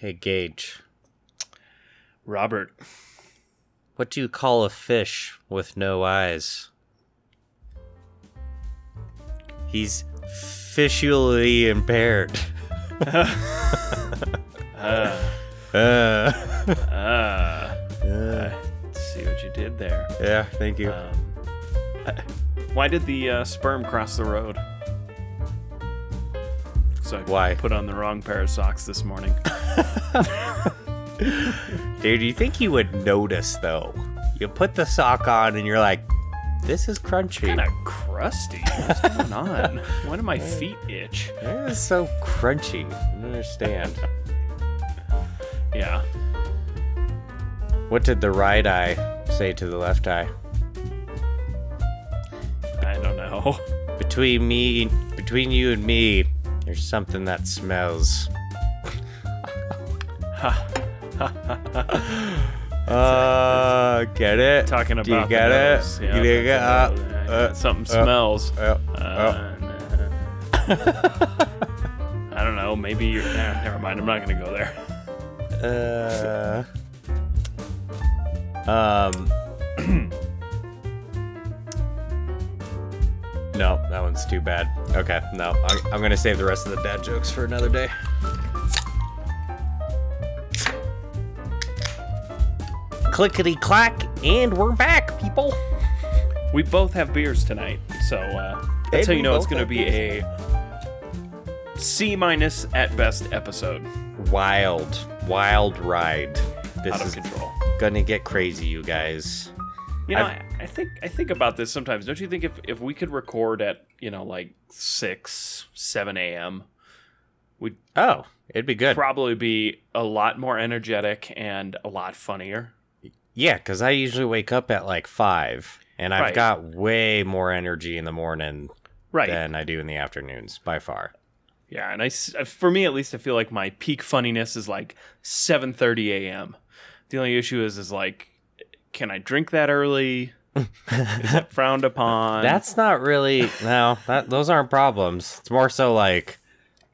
Hey, Gage. Robert. What do you call a fish with no eyes? He's visually impaired. Uh, Uh, uh, uh, see what you did there. yeah, thank you. Um, why did the uh, sperm cross the road? So I Why? put on the wrong pair of socks this morning. Dude, you think you would notice though? You put the sock on and you're like, this is crunchy. kind of crusty. What's going on? Why do my feet itch? This is so crunchy. I don't understand. Yeah. what did the right eye say to the left eye? I don't know. Between me, between you and me, there's something that smells. Uh, get it? Talking about Do you get nose. it? Yeah, you get uh, uh, something uh, smells. Uh, I don't know. Maybe you're. Nah, never mind. I'm not gonna go there. uh, um. no, that one's too bad. Okay, no, I'm, I'm gonna save the rest of the dad jokes for another day. Clickety clack, and we're back, people. We both have beers tonight, so uh, And that's how you know it's gonna have be a C minus at best episode. Wild, wild ride. This Out of is control. gonna get crazy, you guys. You know, I've- I, think I think about this sometimes. Don't you think if if we could record at you know like six, seven a.m., we'd Oh, it'd be good. probably be a lot more energetic and a lot funnier. Yeah, because I usually wake up at like five, and I've Right. got way more energy in the morning Right. than I do in the afternoons by far. Yeah, and I uh, for me at least I feel like my peak funniness is like 7:30 a.m. The only issue is is like can I drink that early? Is it frowned upon? That's not really no. That those aren't problems. It's more so like,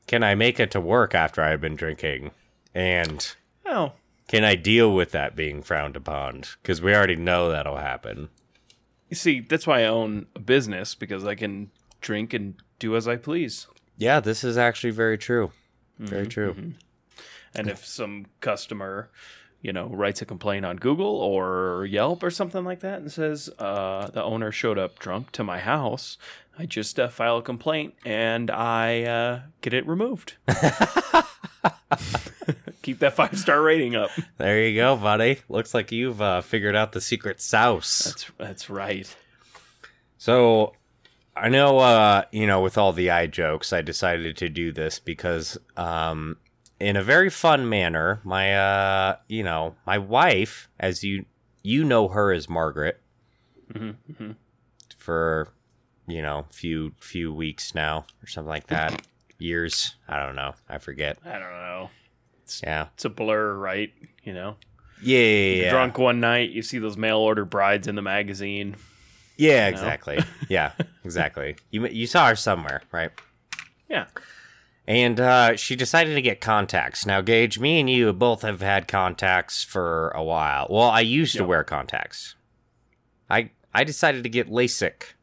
can I make it to work after I've been drinking, and oh, can I deal with that being frowned upon? Because we already know that'll happen. you see, that's why I own a business because I can drink and do as I please. Yeah, this is actually very true. Very mm-hmm, true. Mm-hmm. And if some customer, you know, writes a complaint on Google or Yelp or something like that and says uh, the owner showed up drunk to my house, I just uh, file a complaint and I uh, get it removed. Keep that five star rating up. There you go, buddy. Looks like you've uh, figured out the secret sauce. That's that's right. So I know uh, you know, with all the eye jokes, I decided to do this because um in a very fun manner, my uh you know, my wife, as you you know her as Margaret hmm for you know, few few weeks now or something like that. Years. I don't know. I forget. I don't know. Yeah. It's a blur, right? You know, Yeah, yeah, yeah. drunk one night, you see those mail order brides in the magazine. Yeah, know? exactly. yeah, exactly. You you saw her somewhere, right? Yeah. And uh, she decided to get contacts. Now, Gage, me and you both have had contacts for a while. Well, I used to wear contacts. I I decided to get LASIK.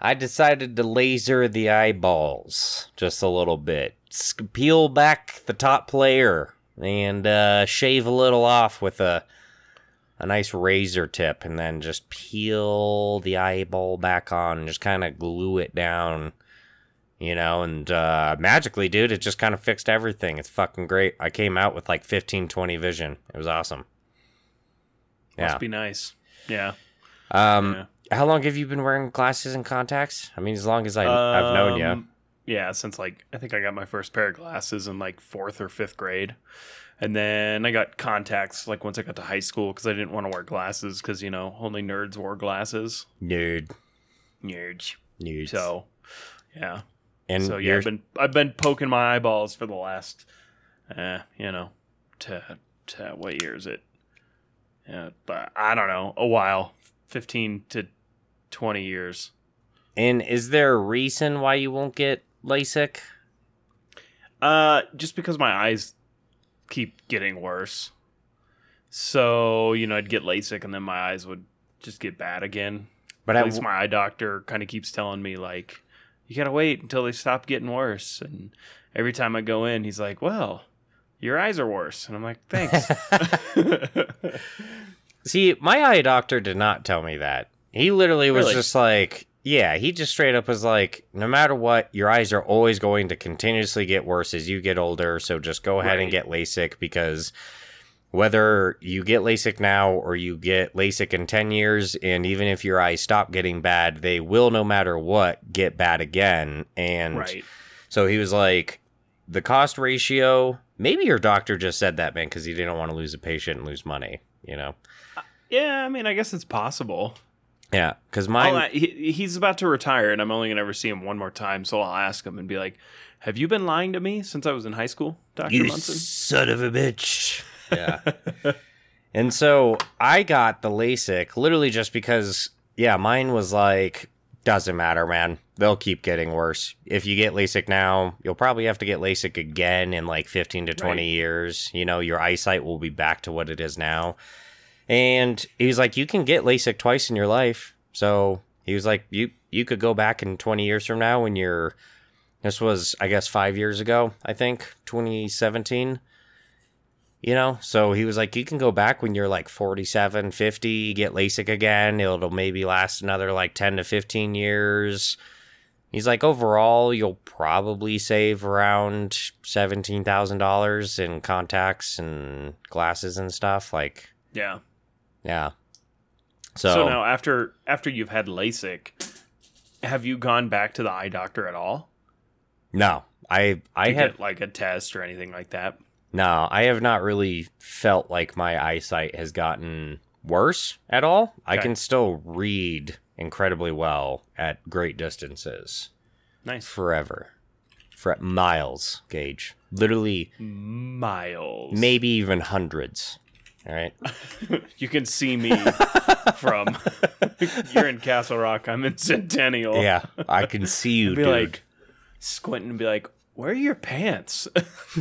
I decided to laser the eyeballs just a little bit, peel back the top layer, and uh, shave a little off with a a nice razor tip, and then just peel the eyeball back on, and just kind of glue it down you know and uh magically dude it just kind of fixed everything it's fucking great i came out with like 15 20 vision it was awesome yeah Must be nice. Yeah. um yeah. how long have you been wearing glasses and contacts i mean as long as I, i've known you Um, Yeah, since like I think I got my first pair of glasses in like fourth or fifth grade, and then I got contacts like once I got to high school because I didn't want to wear glasses because you know only nerds wore glasses. nerd Nerds. nerds So, yeah. And so yeah, I've been I've been poking my eyeballs for the last, uh, you know, to to what year is it? Yeah, but I don't know, a while, fifteen to twenty years. and is there a reason why you won't get lasik Uh, just because my eyes keep getting worse. So, you know, I'd get LASIK and then my eyes would just get bad again. But At I, least my eye doctor kind of keeps telling me, like, you got to wait until they stop getting worse. And every time I go in, he's like, well, your eyes are worse. And I'm like, thanks. see, my eye doctor did not tell me that. He literally was Really? just like, yeah, he just straight up was like, no matter what, your eyes are always going to continuously get worse as you get older. So just go ahead and get LASIK because whether you get LASIK now or you get LASIK in 10 years, and even if your eyes stop getting bad, they will, no matter what, get bad again. And right. so he was like, the cost ratio, maybe your doctor just said that, man, because he didn't want to lose a patient and lose money, you know? Uh, yeah, I mean, I guess it's possible. Yeah, because I'll mine. Oh, a- he, he's about to retire, and I'm only going to ever see him one more time. So I'll ask him and be like, have you been lying to me since I was in high school, Dr. You Munson? son of a bitch. Yeah. and so I got the LASIK literally just because, yeah, mine was like, doesn't matter, man. They'll keep getting worse. If you get LASIK now, you'll probably have to get LASIK again in like 15 to 20 Right. years. You know, your eyesight will be back to what it is now. And he was like, you can get LASIK twice in your life. So he was like, you you could go back in 20 years from now when you're this was I guess 5 years ago, I think, 2017. You know, so he was like, you can go back when you're like 47, 50, get LASIK again. It'll maybe last another like 10 to 15 years. He's like, overall, you'll probably save around $17,000 in contacts and glasses and stuff. Like, Yeah. yeah. So, So, now, after after you've had LASIK, have you gone back to the eye doctor at all? no, I, I get like a test or anything like that. No, I have not really felt like my eyesight has gotten worse at all. I can still read incredibly well at great distances. Nice. forever for miles Gage literally Miles. maybe even hundreds all right you can see me from. you're in Castle Rock. I'm in Centennial. yeah i can see you dude. like squinting and be like, "Where are your pants?"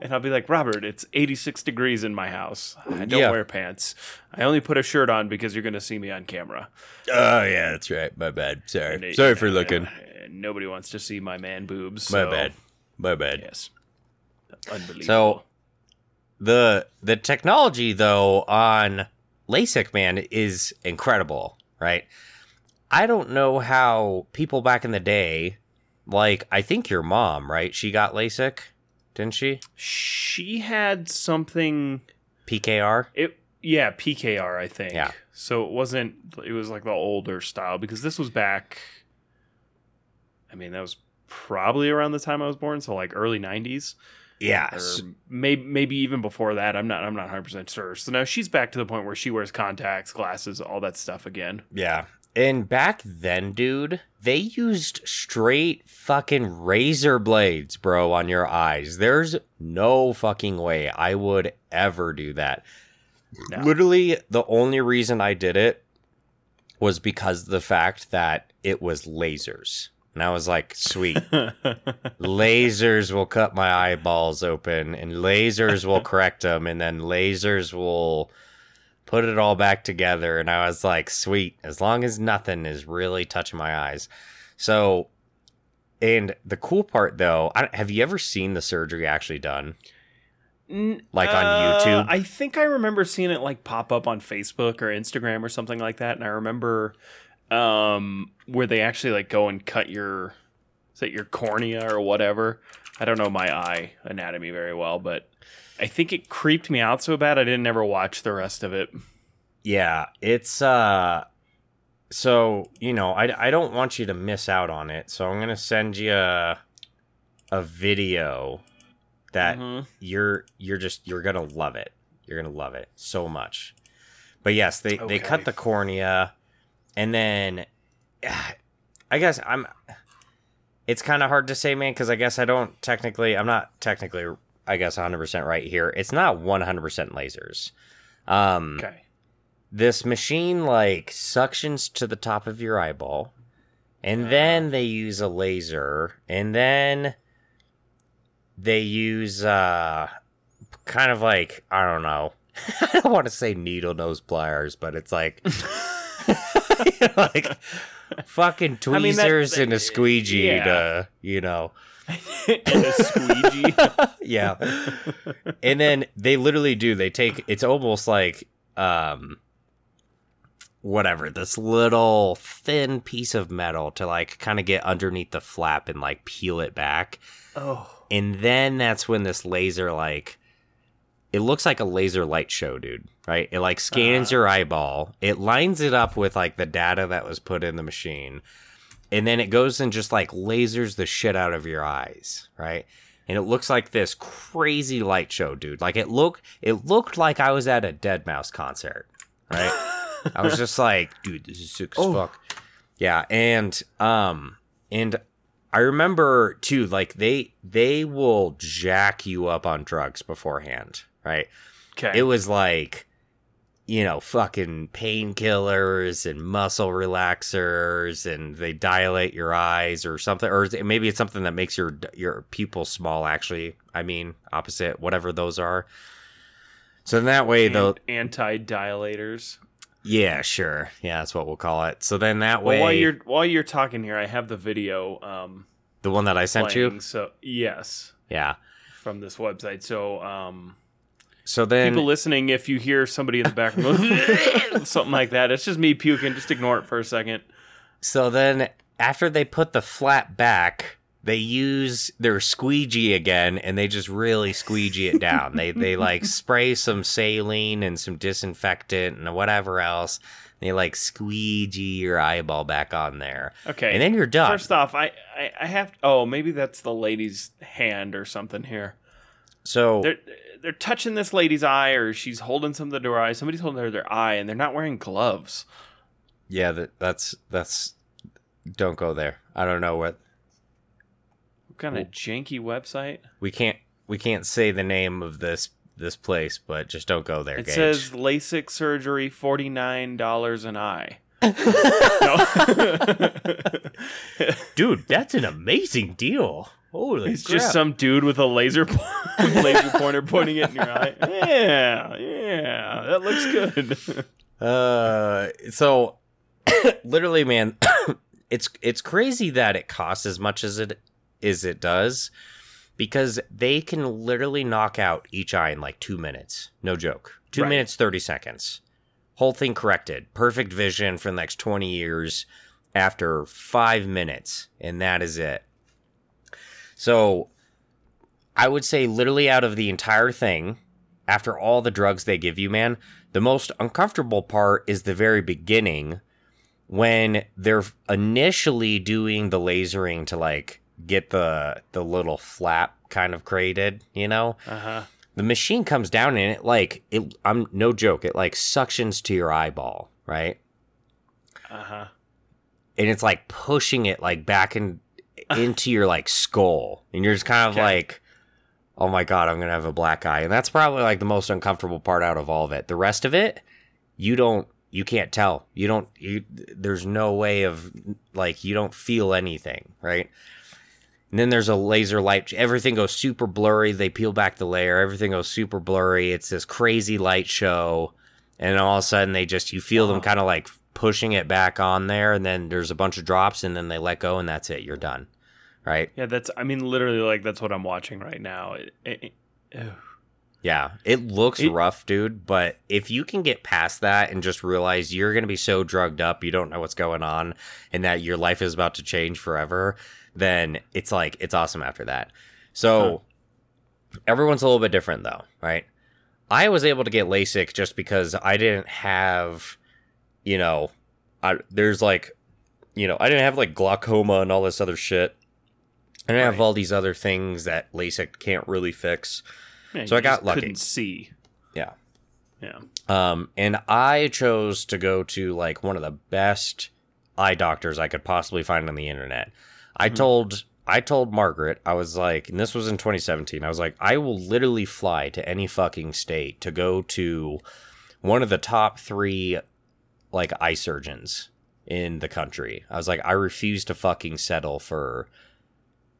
and I'll be like, "Robert, it's 86 degrees in my house. I don't Yeah. wear pants. I only put a shirt on because you're going to see me on camera." oh yeah that's right my bad sorry And sorry for and, looking uh, nobody wants to see my man boobs. my so- bad my bad Yes. Unbelievable. So- the the technology though on LASIK man is incredible, right? I don't know how people back in the day, like I think your mom, right? She got LASIK, didn't she? she had something. PKR. It yeah, PKR I think. Yeah. So it wasn't. It was like the older style because this was back. I mean, that was probably around the time I was born, so like early '90s, Yeah. maybe maybe even before that. I'm not. I'm not 100 percent sure. So now she's back to the point where she wears contacts, glasses, all that stuff again. Yeah. And back then, dude, they used straight fucking razor blades, bro, on your eyes. There's no fucking way I would ever do that. No. Literally, the only reason I did it was because of the fact that it was lasers. And I was like, sweet. lasers will cut my eyeballs open and lasers will correct them and then lasers will put it all back together and i was like sweet as long as nothing is really touching my eyes so and the cool part though I, have you ever seen the surgery actually done Like on uh, YouTube? I think I remember seeing it like pop up on Facebook or Instagram or something like that, and I remember um, where they actually like go and cut your is that your cornea or whatever. I don't know my eye anatomy very well, but I think it creeped me out so bad I didn't ever watch the rest of it. yeah it's uh so you know i, I don't want you to miss out on it so i'm gonna send you a, a video that Mhm. you're you're just you're gonna love it. You're gonna love it so much. But yes, they they cut the cornea, and then I guess I'm. It's kind of hard to say, man, because I guess I don't technically. I'm not technically. I guess 100 percent right here. It's not 100 percent lasers. Um, Okay. this machine like suctions to the top of your eyeball and then they use a laser and then they use uh kind of like I don't know. I don't want to say needle nose pliers, but it's like like fucking I mean, that- tweezers and a squeegee yeah. to you know and a squeegee. yeah and then they literally do they take it's almost like um whatever this little thin piece of metal to like kind of get underneath the flap and like peel it back oh, and then that's when this laser like it looks like a laser light show dude right? It like scans Uh-huh. your eyeball. It lines it up with like the data that was put in the machine. And then it goes and just like lasers the shit out of your eyes right? And it looks like this crazy light show dude. Like it looked it looked like i was at a Deadmau5 concert right? I was just like dude this is sick as Oh. fuck. Yeah and um and I remember too, like they they will jack you up on drugs beforehand, right? okay. It was like, you know, fucking painkillers and muscle relaxers, and they dilate your eyes or something, or maybe it's something that makes your your pupil small. Actually, I mean, opposite, whatever those are. So then that way, the anti dilators. yeah, sure, yeah, that's what we'll call it. So then that Well, way, while you're while you're talking here, I have the video. Um, the one that I sent playing, you, So yes, yeah. from this website. So um, So then, people listening, if you hear somebody in the background, something like that, it's just me puking. Just ignore it for a second. So then, after they put the flat back, they use their squeegee again, and they just really squeegee it down. they they like spray some saline and some disinfectant and whatever else. They like squeegee your eyeball back on there, Okay. and then you're done. First off, I, I I have. Oh, maybe that's the lady's hand or something here. so They're they're touching this lady's eye, or she's holding something to her eye. Somebody's holding her their eye, and they're not wearing gloves. yeah, that, that's that's. Don't go there. I don't know what What kind of janky website? we can't we can't say the name of this this place, but just don't go there. It Gage. says LASIK surgery, forty nine dollars an eye. dude, that's an amazing deal. Holy It's just some dude with a laser po- laser pointer pointing it in your eye. Yeah, yeah, that looks good. Uh, so literally, man, it's it's crazy that it costs as much as it as it does because they can literally knock out each eye in like two minutes. No joke, two Right. minutes thirty seconds. Whole thing corrected, perfect vision for the next twenty years after five minutes, and that is it. So, I would say literally out of the entire thing, after all the drugs they give you, man, the most uncomfortable part is the very beginning when they're initially doing the lasering to like get the the little flap kind of created, you know? Uh huh. The machine comes down and it like it I'm no joke, it like suctions to your eyeball, right? Uh huh. And it's like pushing it like back in into your like skull. And you're just kind of Okay. like oh my god, I'm gonna have a black eye, and that's probably like the most uncomfortable part out of all of it. The rest of it, you don't, you can't tell. You don't. You, there's no way of like you don't feel anything, right? And then there's a laser light. Everything goes super blurry. They peel back the layer. Everything goes super blurry. It's this crazy light show, and all of a sudden they just you feel them kind of like pushing it back on there, and then there's a bunch of drops, and then they let go, and that's it. You're done, right? Yeah, that's. I mean, literally, like that's what I'm watching right now. It, it, it- Yeah, it looks rough, dude, but if you can get past that and just realize you're going to be so drugged up, you don't know what's going on, and that your life is about to change forever, then it's like, it's awesome after that. So, everyone's a little bit different, though, right? I was able to get LASIK just because I didn't have, you know, I, there's like, you know, I didn't have like glaucoma and all this other shit. I didn't have all these other things that LASIK can't really fix. So I got lucky. Couldn't see. Yeah. Yeah. Um, and I chose to go to like one of the best eye doctors I could possibly find on the internet. I Mhm. told I told Margaret, I was like, and this was in 2017. I was like, I will literally fly to any fucking state to go to one of the top three like eye surgeons in the country. I was like, I refuse to fucking settle for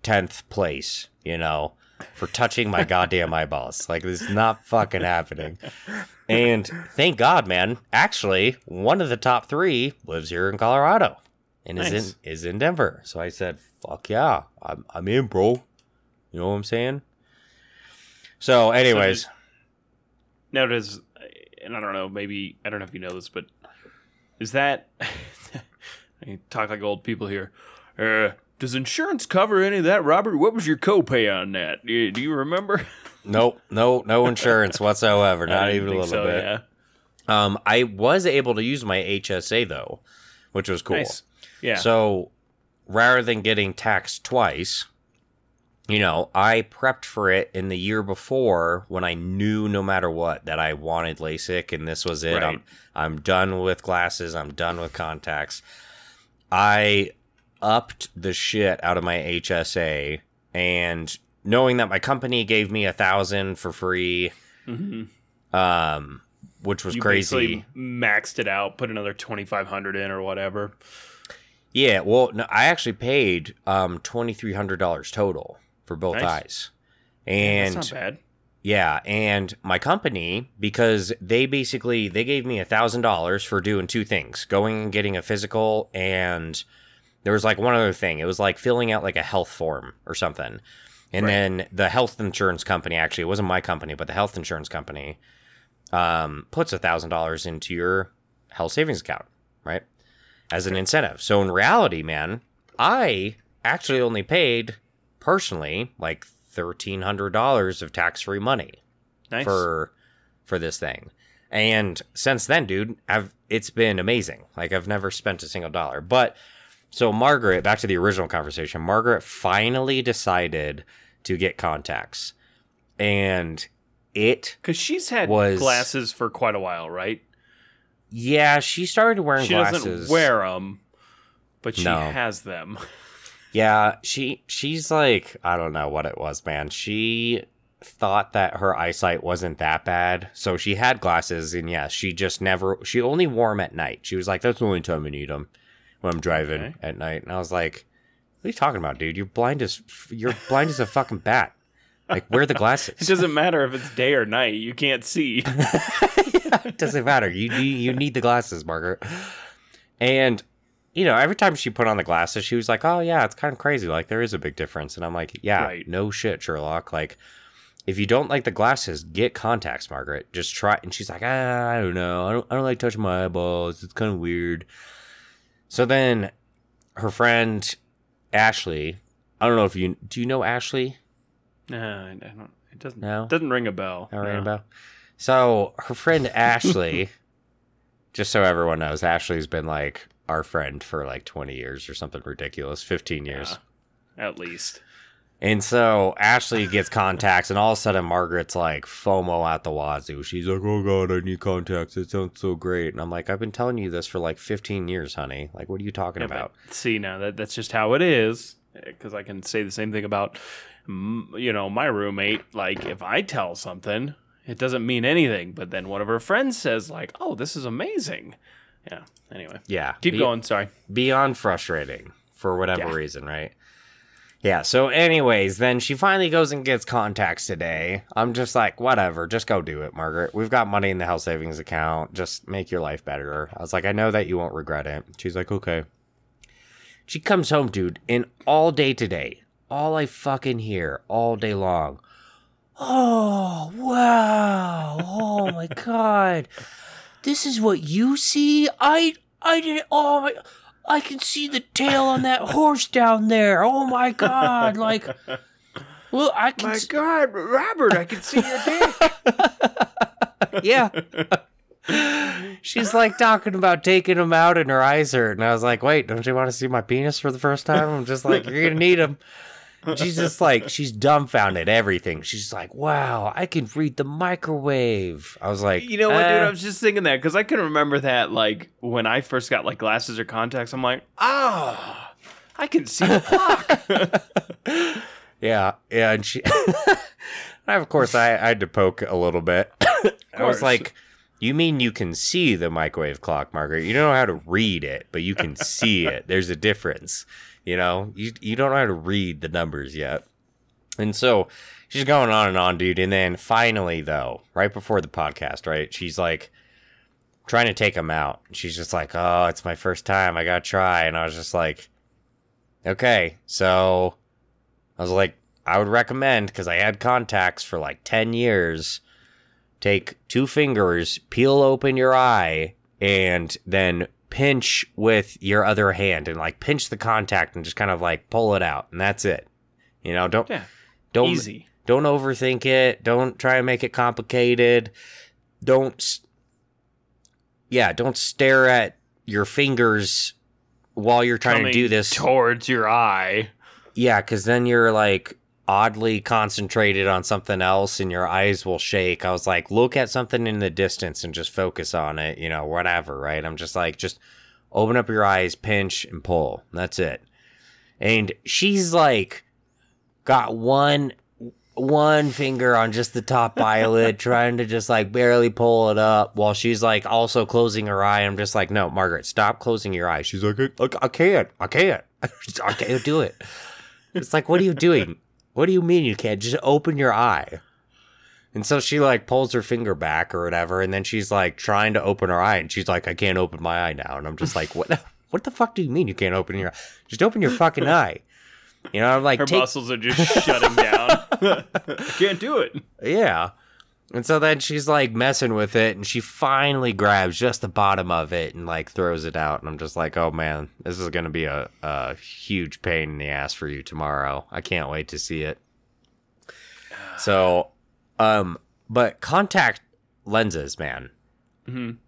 10th place, you know? for touching my goddamn eyeballs. Like this is not fucking happening. And thank God, man. Actually, one of the top three lives here in Colorado and is in is in Denver. So I said, "Fuck yeah, I'm I'm in, bro." You know what I'm saying? So, anyways, Now does, and I don't know, maybe I don't know if you know this, but is that I talk like old people here? Uh, does insurance cover any of that, Robert? What was your copay on that? Do you, do you remember? nope, no, no insurance whatsoever. Not even a little so, bit. Yeah. Um, I was able to use my HSA though, which was cool. Nice. Yeah. So rather than getting taxed twice, you know, I prepped for it in the year before when I knew no matter what that I wanted LASIK and this was it. Right. I'm I'm done with glasses. I'm done with contacts. I upped the shit out of my HSA and knowing that my company gave me a thousand for free, hmm um, which was you crazy. maxed it out, put another twenty five hundred in or whatever. Yeah, well, no, I actually paid um twenty three hundred dollars total for both Nice. eyes, Yeah, and that's not bad. yeah, and my company because they basically they gave me a thousand dollars for doing two things: going and getting a physical, and there was like one other thing. It was like filling out like a health form or something, and Right. then the health insurance company actually it wasn't my company, but the health insurance company um puts a thousand dollars into your health savings account, right? As an incentive. So in reality, man, I actually only paid personally like thirteen hundred dollars of tax free money Nice. for for this thing. And since then, dude, I've it's been amazing. Like I've never spent a single dollar. But so Margaret, back to the original conversation, Margaret finally decided to get contacts. And it Because she's had was- glasses for quite a while, right? yeah, she started wearing glasses. She glasses. doesn't wear them, but she No. has them. Yeah, she she's like I don't know what it was, man. She thought that her eyesight wasn't that bad, so she had glasses, and yeah, she just never. She only wore them at night. She was like, "That's the only time I need them when I'm driving Okay. at night." And I was like, "What are you talking about, dude? You're blind as you're blind as a fucking bat. Like, wear the glasses. It doesn't matter if it's day or night; you can't see. it doesn't matter. You you you need the glasses, Margaret." And you know, every time she put on the glasses, she was like, "Oh yeah, it's kind of crazy. Like there is a big difference." And I'm like, "Yeah, Right. no shit, Sherlock. Like if you don't like the glasses, get contacts, Margaret. Just try." And she's like, ah, "I don't know. I don't I don't like touching my eyeballs. It's kind of weird." So then her friend Ashley, I don't know if you do you know Ashley? Nah, I don't. It doesn't. No? Doesn't ring a bell. Not ringing a bell. So her friend Ashley, just so everyone knows, Ashley's been like our friend for like 20 years or something ridiculous, 15 years. Yeah, at least. And so Ashley gets contacts, and all of a sudden Margaret's like FOMO at the wazoo. She's like, "Oh God, I need contacts. It sounds so great." And I'm like, "I've been telling you this for like 15 years, honey. Like, what are you talking Yeah, about?" see now that that's just how it is. Because I can say the same thing about, you know, my roommate. Like if I tell something, it doesn't mean anything. But then one of her friends says, like, "Oh, this is amazing." Yeah. Anyway, Yeah, keep be- going. Sorry. beyond frustrating for whatever Yeah. reason, right? Yeah, so anyways, then she finally goes and gets contacts today. I'm just like, whatever, just go do it, Margaret. We've got money in the health savings account. Just make your life better. I was like, I know that you won't regret it. She's like, okay. She comes home, dude, and all day today, all I fucking hear all day long. Oh, wow. Oh my god. This is what you see? I I didn't oh my I can see the tail on that horse down there. Oh my god. Like well, I can s- God, Robert, I can see your dick. yeah. She's like talking about taking him out and her eyes hurt. And I was like, wait, don't you want to see my penis for the first time? I'm just like, you're going to need him. She's just like, she's dumbfounded everything. She's like, wow, I can read the microwave. I was like, You know what, dude? "Uh, I was just thinking that because I can remember that, like when I first got like glasses or contacts. I'm like, ah, I can see the clock. Yeah, yeah, and she, I, of course, I, I had to poke a little bit. I was like, "You mean you can see the microwave clock, Margaret? You don't know how to read it, but you can see it. There's a difference, you know. You you don't know how to read the numbers yet." And so she's going on and on, dude. And then finally, though, right before the podcast, right, she's like trying to take him out. She's just like, "Oh, it's my first time. I gotta try." And I was just like, "Okay." So I was like, I would recommend because I had contacts for like ten years. Take two fingers, peel open your eye, and then pinch with your other hand and like pinch the contact and just kind of like pull it out and that's it. You know, don't Yeah. don't Easy. don't overthink it. Don't try and make it complicated. Don't Yeah, don't stare at your fingers while you're trying to do this. towards your eye. Yeah, cuz then you're like oddly concentrated on something else and your eyes will shake. I was like, look at something in the distance and just focus on it, you know, whatever, right? I'm just like, just open up your eyes, pinch, and pull. That's it. And she's like, got one one finger on just the top eyelid, trying to just like barely pull it up while she's like also closing her eye. I'm just like, no, Margaret, stop closing your eyes. She's like, I, I can't, I can't, I can't do it. It's like, what are you doing? What do you mean you can't? Just open your eye. And so she like pulls her finger back or whatever, and then she's like trying to open her eye, and she's like, I can't open my eye now. And I'm just like, what? What the fuck do you mean you can't open your eye? Just open your fucking eye. You know, I'm like, Her take, muscles are just shutting down. I can't do it. yeah. And so then she's like messing with it, and she finally grabs just the bottom of it and like throws it out. And I'm just like, oh man, this is gonna be a, a huge pain in the ass for you tomorrow. I can't wait to see it. So, um, but contact lenses, man. Mhm.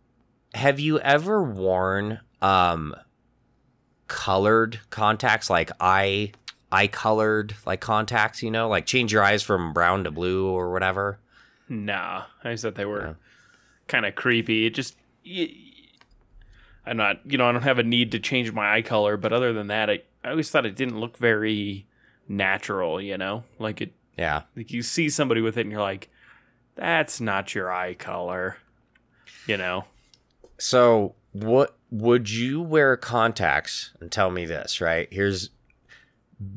Have you ever worn um colored contacts like eye eye colored like contacts? You know, like change your eyes from brown to blue or whatever. Nah, I just thought they were Yeah. kind of creepy. It just I'm not, you know, I don't have a need to change my eye color, but other than that, I, I always thought it didn't look very natural. You know, like it, Yeah. like you see somebody with it, and you're like, that's not your eye color. You know, So, what would you wear contacts? And tell me this, right? Here's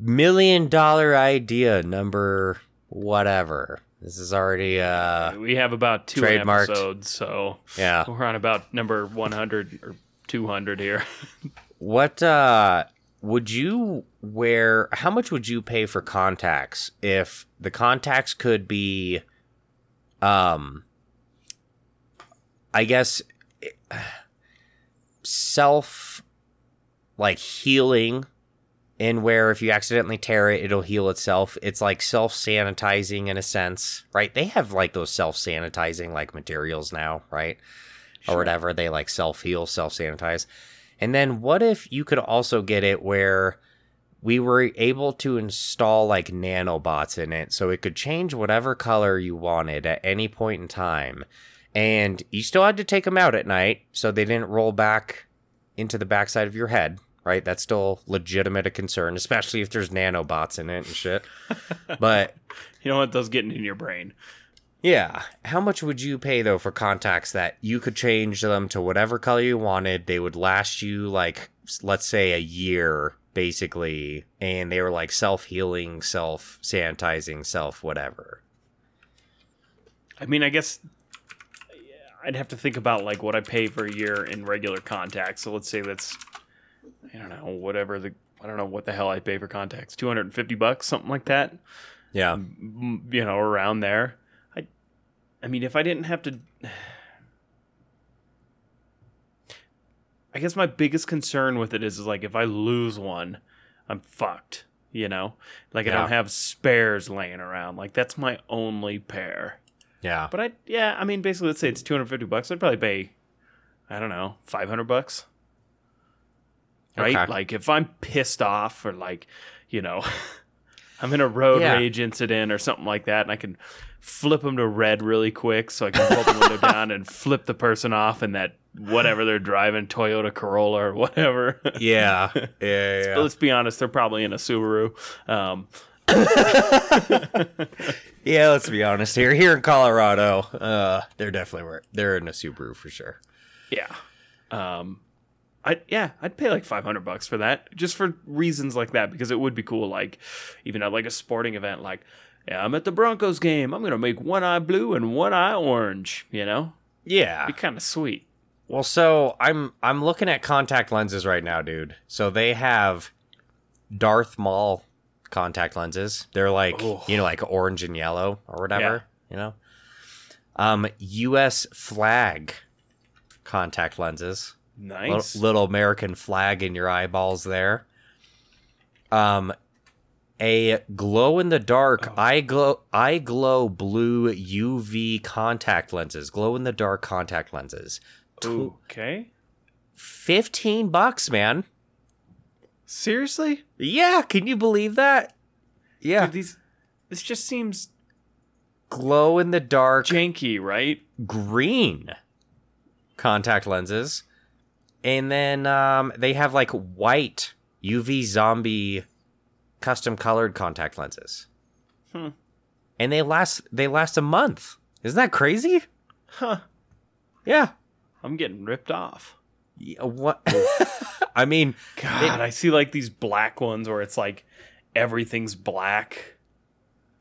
million dollar idea number whatever. This is already uh we have about two trademarked. episodes, so yeah. we're on about number 100 or 200 here. What uh would you wear how much would you pay for contacts if the contacts could be um I guess self like healing in where if you accidentally tear it it'll heal itself. It's like self sanitizing in a sense right? They have like those self sanitizing like materials now right? Or whatever. They like self heal self sanitize and then what if you could also get it where we were able to install like nanobots in it so it could change whatever color you wanted at any point in time and you still had to take them out at night so they didn't roll back into the backside of your head right that's still legitimate a concern especially if there's nanobots in it and shit but You know what? those getting in your brain. yeah how much would you pay though for contacts that you could change them to whatever color you wanted they would last you like let's say a year basically and they were like self-healing self-sanitizing self whatever I mean, I guess I'd have to think about like what I pay for a year in regular contacts. So let's say that's I don't know whatever the I don't know what the hell I pay for contacts. Two hundred and fifty bucks, something like that. yeah You know, around there. I I mean, if I didn't have to. I guess my biggest concern with it is, is like if I lose one, I'm fucked. You know, like I don't have spares laying around. Like that's my only pair. yeah But I, yeah, I mean, basically, let's say it's 250 bucks. I'd probably pay, I don't know, 500 bucks. Right? Okay. Like, if I'm pissed off or, like, you know, I'm in a road Yeah. rage incident or something like that, and I can flip them to red really quick so I can pull the window down and flip the person off in that whatever they're driving, Toyota Corolla or whatever. yeah yeah But let's be honest, they're probably in a Subaru. Um, yeah let's be honest here here in colorado uh they're definitely they're in a subaru for sure Yeah. Um, I yeah, I'd pay like five hundred bucks for that, just for reasons like that, because it would be cool. Like even at like a sporting event, like yeah, I'm at the Broncos game. I'm gonna make one eye blue and one eye orange. You know, Yeah. be kind of sweet. Well, so I'm I'm looking at contact lenses right now, dude. So they have Darth Maul contact lenses. They're like Oh. you know like orange and yellow or whatever, Yeah. you know. Um US flag contact lenses. Little, Nice. little American flag in your eyeballs there. Um a glow in the dark Oh. eye glow eye glow blue UV contact lenses. Glow in the dark contact lenses. Okay. 15 bucks, man. Seriously, Yeah, can you believe that? Yeah. Dude, these this just seems Glow in the dark janky, right? green contact lenses. And then um, they have like white UV zombie custom colored contact lenses. Hmm. And they last they last a month. Isn't that crazy? Huh. Yeah. I'm getting ripped off. Yeah, What I mean, God, I see like these black ones where it's like everything's black.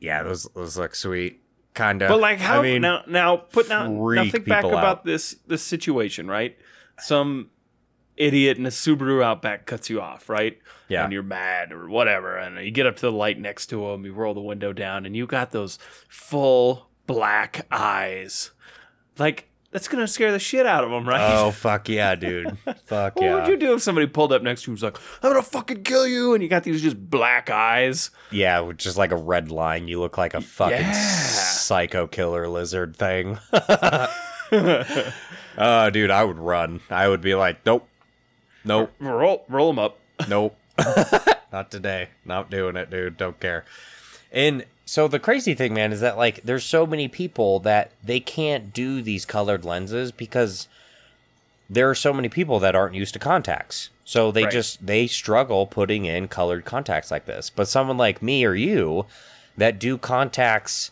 yeah, those those look sweet. Kind of. But like how I mean, now now put now, now think back people about this this situation, right? Some idiot in a Subaru Outback cuts you off, right? Yeah. And you're mad or whatever, and you get up to the light next to him, you roll the window down, and you got those full black eyes. Like that's gonna scare the shit out of him, right? Oh fuck yeah, dude! Fuck What yeah! What would you do if somebody pulled up next to you and was like, I'm gonna fucking kill you? And you got these just black eyes. Yeah, with just like a red line. You look like a fucking Yeah. psycho killer lizard thing. oh, dude, I would run. I would be like, nope, nope, roll, roll them up. nope, not today. Not doing it, dude. Don't care. And so the crazy thing, man, is that like there's so many people that they can't do these colored lenses because there are so many people that aren't used to contacts. So they Right. just they struggle putting in colored contacts like this. But someone like me or you that do contacts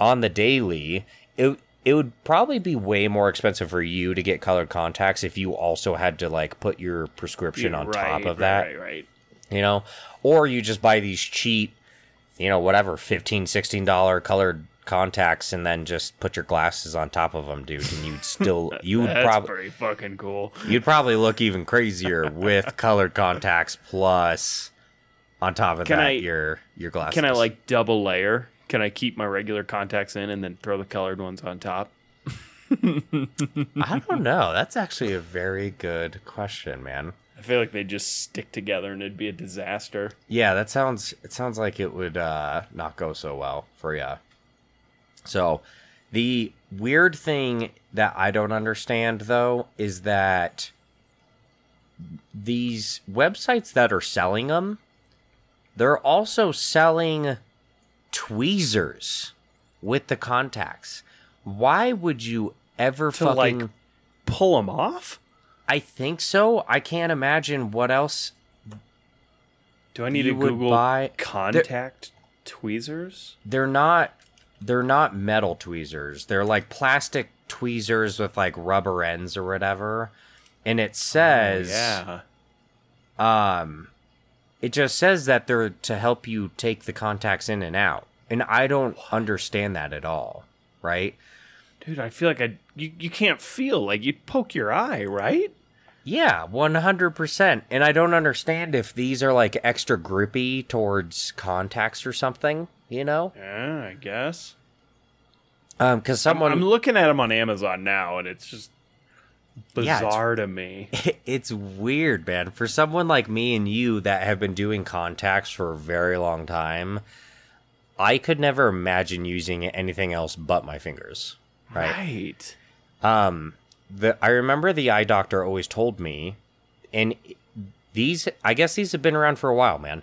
on the daily, it it would probably be way more expensive for you to get colored contacts if you also had to like put your prescription on top of that Right, right. you know or you just buy these cheap you know whatever 15 16 dollar colored contacts and then just put your glasses on top of them dude and you'd still you would probably pretty fucking cool. you'd probably look even crazier with colored contacts plus on top of Can that I- your your glasses Can I like double layer? Can I keep my regular contacts in and then throw the colored ones on top? i don't know that's actually a very good question man I feel like they just stick together and it'd be a disaster. Yeah, that sounds it sounds like it would uh not go so well for you. So, the weird thing that I don't understand though is that these websites that are selling them they're also selling tweezers with the contacts. Why would you ever To, like, fucking Pull them off? I think so. I can't imagine what else Do I need to Google buy contact tweezers? they're not they're not metal tweezers. They're like plastic tweezers with like rubber ends or whatever. And it says Oh, yeah. um it just says that they're to help you take the contacts in and out. And I don't understand that at all, right? Dude, I feel like I you, you can't feel like you'd poke your eye, right? Yeah, 100%. And I don't understand if these are like extra grippy towards contacts or something, you know? Yeah, I guess. Um cuz I'm- someone I'm, looking at them on Amazon now, and it's just Yeah, bizarre to me. it's weird, man. For someone like me and you that have been doing contacts for a very long time, I could never imagine using anything else but my fingers. Right. right. Um the I remember the eye doctor always told me and these I guess these have been around for a while, man.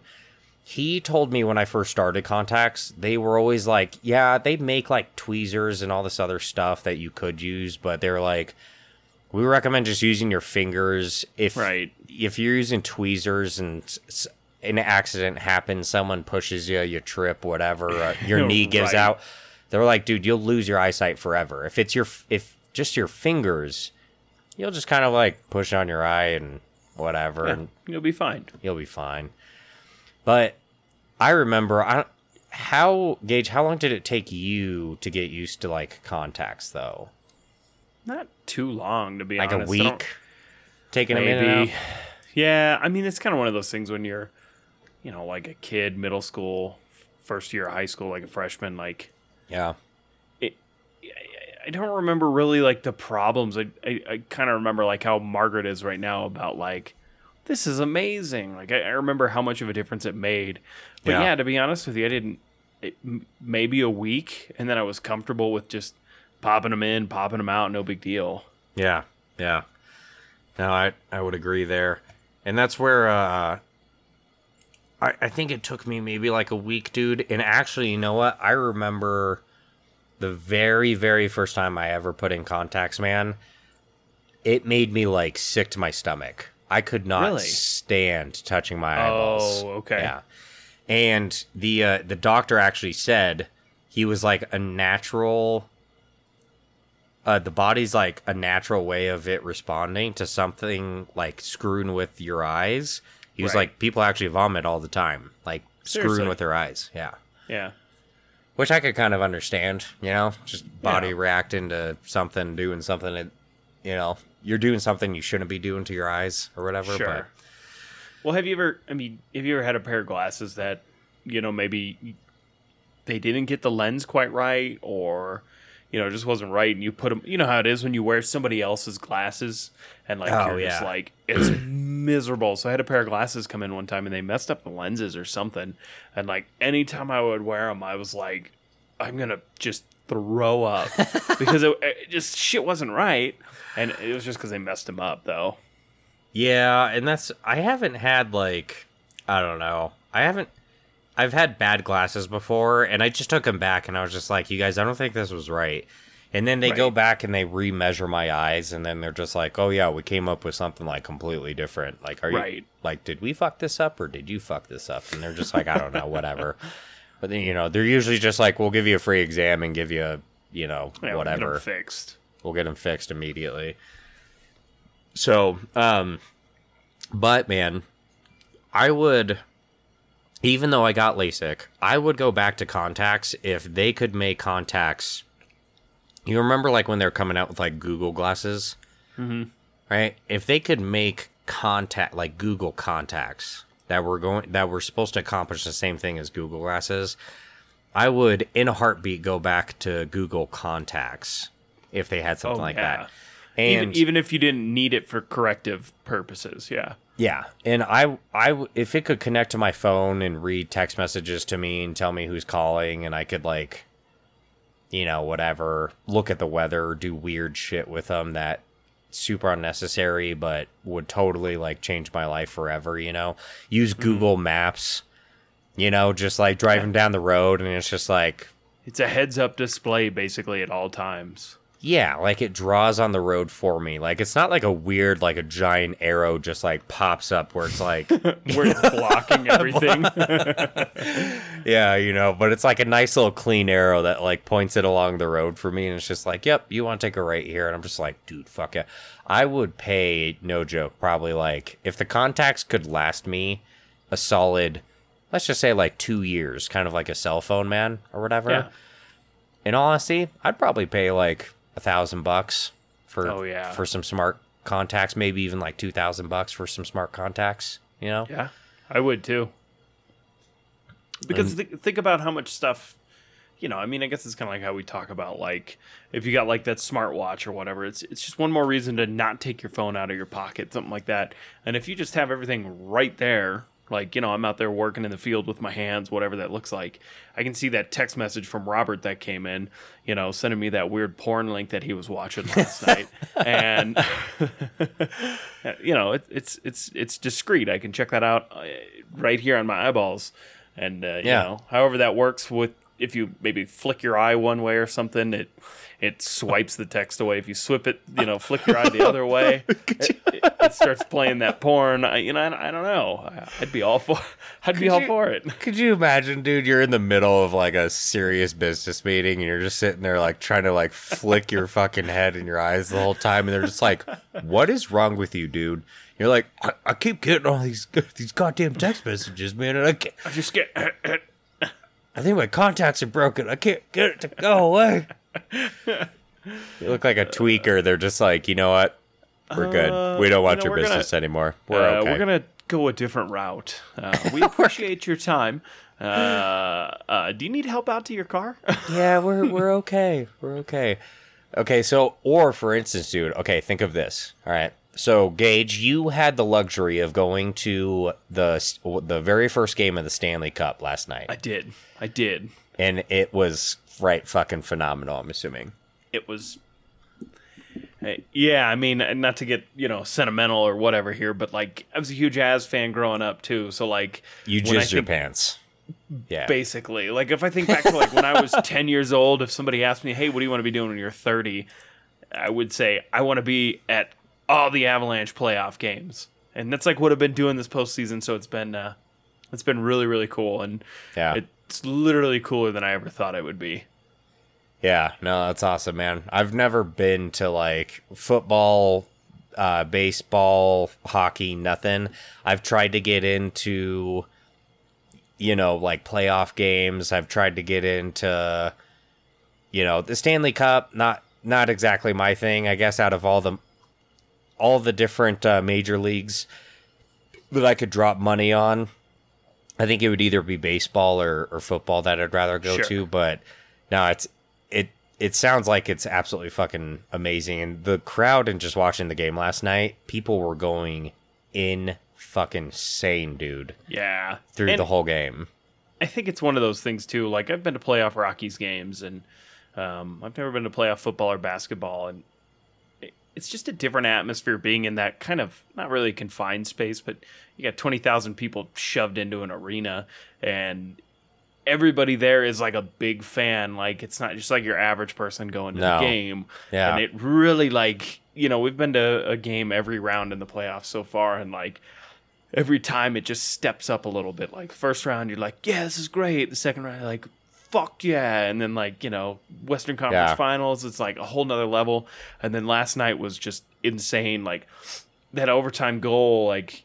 He told me when I first started contacts, they were always like, yeah, they make like tweezers and all this other stuff that you could use, but they're like we recommend just using your fingers if Right. if you're using tweezers and an accident happens, someone pushes you, you trip, whatever, uh, your knee gives Right. out. They're like, dude, you'll lose your eyesight forever. If it's your, if just your fingers, you'll just kind of like push on your eye and whatever, Yeah, and you'll be fine. you'll be fine. But I remember, I how Gage, how long did it take you to get used to like contacts though? Not too long to be Like honest. a week, taking them in and maybe. Yeah, I mean it's kind of one of those things when you're, you know, like a kid, middle school, first year of high school, like a freshman, like Yeah, I don't remember really like the problems. I I, I kind of remember like how Margaret is right now about like this is amazing. Like I, I remember how much of a difference it made. But Yeah. yeah, to be honest with you, I didn't. It, maybe a week, and then I was comfortable with just popping them in, popping them out. No big deal. yeah, yeah. No, I I would agree there, and that's where uh, I I think it took me maybe like a week, dude. And actually, you know what? I remember the very very first time I ever put in contacts, man. It made me like sick to my stomach. I could not Really? stand touching my eyeballs. Oh, okay. Yeah. And the uh, the doctor actually said he was like a natural uh, the body's like a natural way of it responding to something like screwing with your eyes. He was Right. like, people actually vomit all the time, like screwing Seriously? with their eyes. Yeah. Yeah. Which I could kind of understand, you know, just body Yeah. reacting to something, doing something that, you know, you're doing something you shouldn't be doing to your eyes or whatever. Sure. Well, have you ever? I mean, have you ever had a pair of glasses that you know maybe they didn't get the lens quite right, or you know, it just wasn't right, and you put them. You know how it is when you wear somebody else's glasses, and like Oh, you're just like it's miserable. So I had a pair of glasses come in one time, and they messed up the lenses or something, and like anytime I would wear them, I was like, I'm gonna just throw up because it, it just shit wasn't right, and it was just because they messed them up though. Yeah, and that's I haven't had like I don't know. I haven't I've had bad glasses before and I just took them back and I was just like, "You guys, I don't think this was right." And then they go back and they remeasure my eyes and then they're just like, "Oh yeah, we came up with something like completely different." Like, are you Right. like did we fuck this up or did you fuck this up? And they're just like, "I don't know, whatever." But then, you know, they're usually just like, "We'll give you a free exam and give you a, you know, Yeah, we'll whatever." fixed. we'll get them fixed immediately. So, um, but man, I would, even though I got LASIK, I would go back to contacts if they could make contacts. You remember, like when they're coming out with like Google glasses, Mhm. right? If they could make contact like Google contacts that were going that were supposed to accomplish the same thing as Google glasses, I would in a heartbeat go back to Google contacts if they had something Oh, like yeah. that. And even even if you didn't need it for corrective purposes, yeah. Yeah, and I, I, if it could connect to my phone and read text messages to me and tell me who's calling and I could like you know whatever, look at the weather, do weird shit with them that super unnecessary but would totally like change my life forever, you know. Use hmm. Google Maps, you know, just like driving down the road and it's just like It's a heads up display basically at all times. Yeah, like it draws on the road for me. Like it's not like a weird, like a giant arrow just like pops up where it's like, Where it's blocking everything. yeah, you know, but it's like a nice little clean arrow that like points it along the road for me. And it's just like, yep, you want to take a right here. And I'm just like, dude, fuck yeah. I would pay, no joke, probably like, if the contacts could last me a solid, let's just say like two years, kind of like a cell phone, man, or whatever. Yeah. In all honesty, I'd probably pay like a thousand bucks for Oh, yeah. for some smart contacts, maybe even like two thousand bucks for some smart contacts. You know? yeah, I would too. Because th- think about how much stuff, you know. I mean, I guess it's kind of like how we talk about like if you got like that smartwatch or whatever. It's it's just one more reason to not take your phone out of your pocket, something like that. And if you just have everything right there, like you know, I'm out there working in the field with my hands, whatever that looks like. I can see that text message from Robert that came in, you know, sending me that weird porn link that he was watching last night, and you know, it, it's it's it's discreet. I can check that out uh, right here on my eyeballs, and uh, you know, however that works with if you maybe flick your eye one way or something, it it swipes the text away. If you swip it, you know, flick your eye the other way, it, it, it starts playing that porn. I, you know, I, I don't know. I'd be all for. I'd be all you- for it. Could you imagine, dude? You're in the middle of like a serious business meeting, and you're just sitting there, like trying to like flick your fucking head and your eyes the whole time, and they're just like, "What is wrong with you, dude?" You're like, "I, I keep getting all these these goddamn text messages, man, and I can't, I just get. I think my contacts are broken. I can't get it to go away." you look like a tweaker. They're just like, you know what? We're good. We don't want Uh, you know, your we're gonna- business anymore. We're Uh, okay. We're gonna go a different route. Uh, we appreciate your time. Uh, uh, do you need help out to your car? yeah, we're we're okay. We're okay. Okay, so or for instance, dude, okay, think of this. All right. So, Gage, you had the luxury of going to the the very first game of the Stanley Cup last night, I did. I did. and it was right fucking phenomenal. I'm assuming. It was. Eh, yeah, I mean, not to get you know sentimental or whatever here, but like I was a huge jazz fan growing up too. So like You jizzed your pants. Yeah. basically like if i think back to like when i was 10 years old if somebody asked me hey what do you want to be doing when you're 30 i would say i want to be at all the avalanche playoff games and that's like what i've been doing this postseason so it's been uh it's been really really cool and Yeah. it's literally cooler than i ever thought it would be Yeah, no, that's awesome, man. I've never been to like football, uh, baseball, hockey, nothing. I've tried to get into, you know, like playoff games. I've tried to get into, you know, the Stanley Cup. Not not exactly my thing. I guess out of all the all the different uh, major leagues that I could drop money on, I think it would either be baseball or, or football that I'd rather go Sure. to. But no, it's it it sounds like it's absolutely fucking amazing. And the crowd and just watching the game last night, people were going in fucking sane, dude, yeah through And- the whole game. I think it's one of those things too. Like I've been to playoff Rockies games, and um, I've never been to playoff football or basketball, and it's just a different atmosphere being in that kind of not really confined space, but you got twenty thousand people shoved into an arena, and everybody there is like a big fan. Like it's not just like your average person going to No. the game, Yeah. and it really like you know we've been to a game every round in the playoffs so far, and like every time it just steps up a little bit. Like first round, you're like, yeah, this is great. The second round, you're like, fuck yeah. And then like you know Western Conference Yeah. Finals, it's like a whole nother level. And then last night was just insane. Like that overtime goal, like.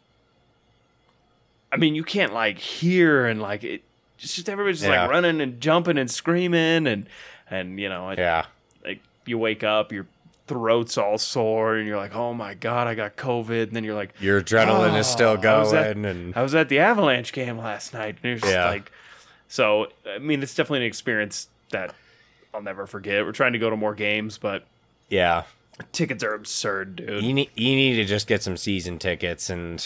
I mean, you can't like hear and like it. It's just everybody's just Yeah. like running and jumping and screaming and and you know it, yeah. like you wake up, your throat's all sore, and you're like, oh my god, I got COVID. And then you're like, Your adrenaline is still Oh, I was at- going and I was at the Avalanche game last night, and it's just Yeah. like, so I mean, it's definitely an experience that I'll never forget. We're trying to go to more games, but yeah. tickets are absurd, dude. You need you need to just get some season tickets and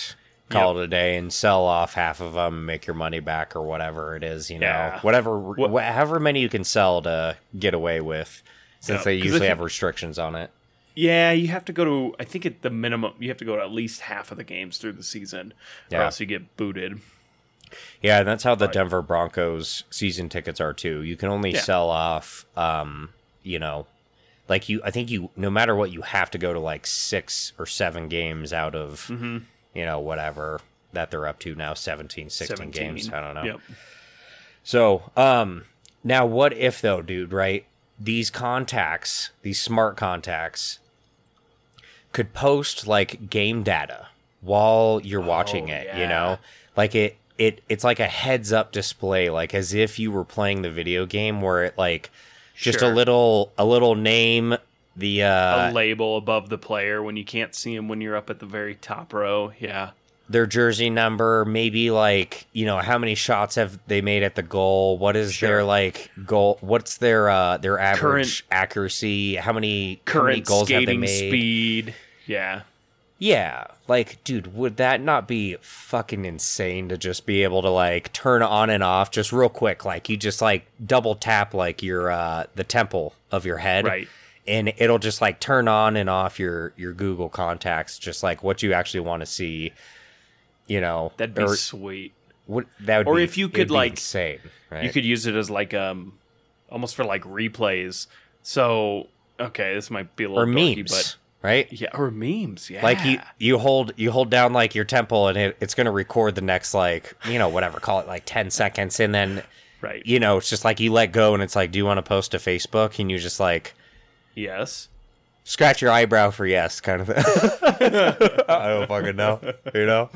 call it a day and sell off half of them make your money back or whatever it is, you know. Yeah. Whatever wh- however many you can sell to get away with since Yeah, they usually have restrictions on it. Yeah, you have to go to. I think at the minimum, you have to go to at least half of the games through the season, or Yeah. else you get booted. Yeah, and that's how the Right. Denver Broncos season tickets are too. You can only Yeah. sell off um, you know, like you I think you no matter what you have to go to like 6 or 7 games out of Mm-hmm. you know, whatever that they're up to now 17 16 games, I don't know. Yep. So, um, now what if though, dude? Right? These contacts, these smart contacts, could post like game data while you're watching Oh, it. yeah. You know, like it, it, it's like a heads up display, like as if you were playing the video game, where it like just a little, a little name. The uh, a label above the player when you can't see him when you're up at the very top row. Yeah. their jersey number, maybe like, you know, how many shots have they made at the goal? What is Sure. their like goal? What's their uh their average Current- accuracy? How many how Current many goals have they made? speed. Yeah. Yeah. Like, dude, would that not be fucking insane to just be able to like turn on and off just real quick? Like you just like double tap like your uh the temple of your head. Right. And it'll just like turn on and off your your Google contacts, just like what you actually want to see. You know, That'd be or- sweet. Would, that would Or be- if you could, like- insane, right? You could use it as like um almost for like replays. So okay, this might be a little or dorky, memes, but right? yeah, or memes. Yeah, Like you, you hold you hold down like your temple, and it, it's going to record the next like you know whatever call it like ten seconds, and then right. you know it's just like you let go, and it's like, do you want to post to Facebook? And you just like Yes. scratch your eyebrow for yes, kind of thing. I don't fucking know, you know.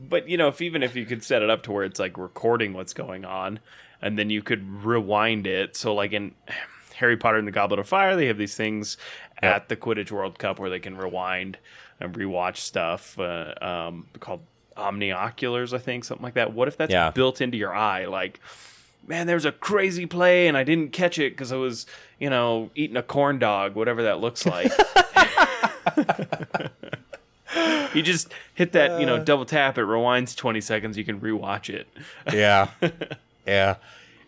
But you know, if even if you could set it up to where it's like recording what's going on, and then you could rewind it. So like in Harry Potter and the Goblet of Fire, they have these things Yep. at the Quidditch World Cup where they can rewind and rewatch stuff uh, um, called omnioculars, I think, something like that. What if that's Yeah. built into your eye? Like, man, there's a crazy play and I didn't catch it because I was, you know, eating a corn dog, whatever that looks like. you just hit that, you know, Uh. double tap, it rewinds 20 seconds, you can rewatch it. Yeah, yeah,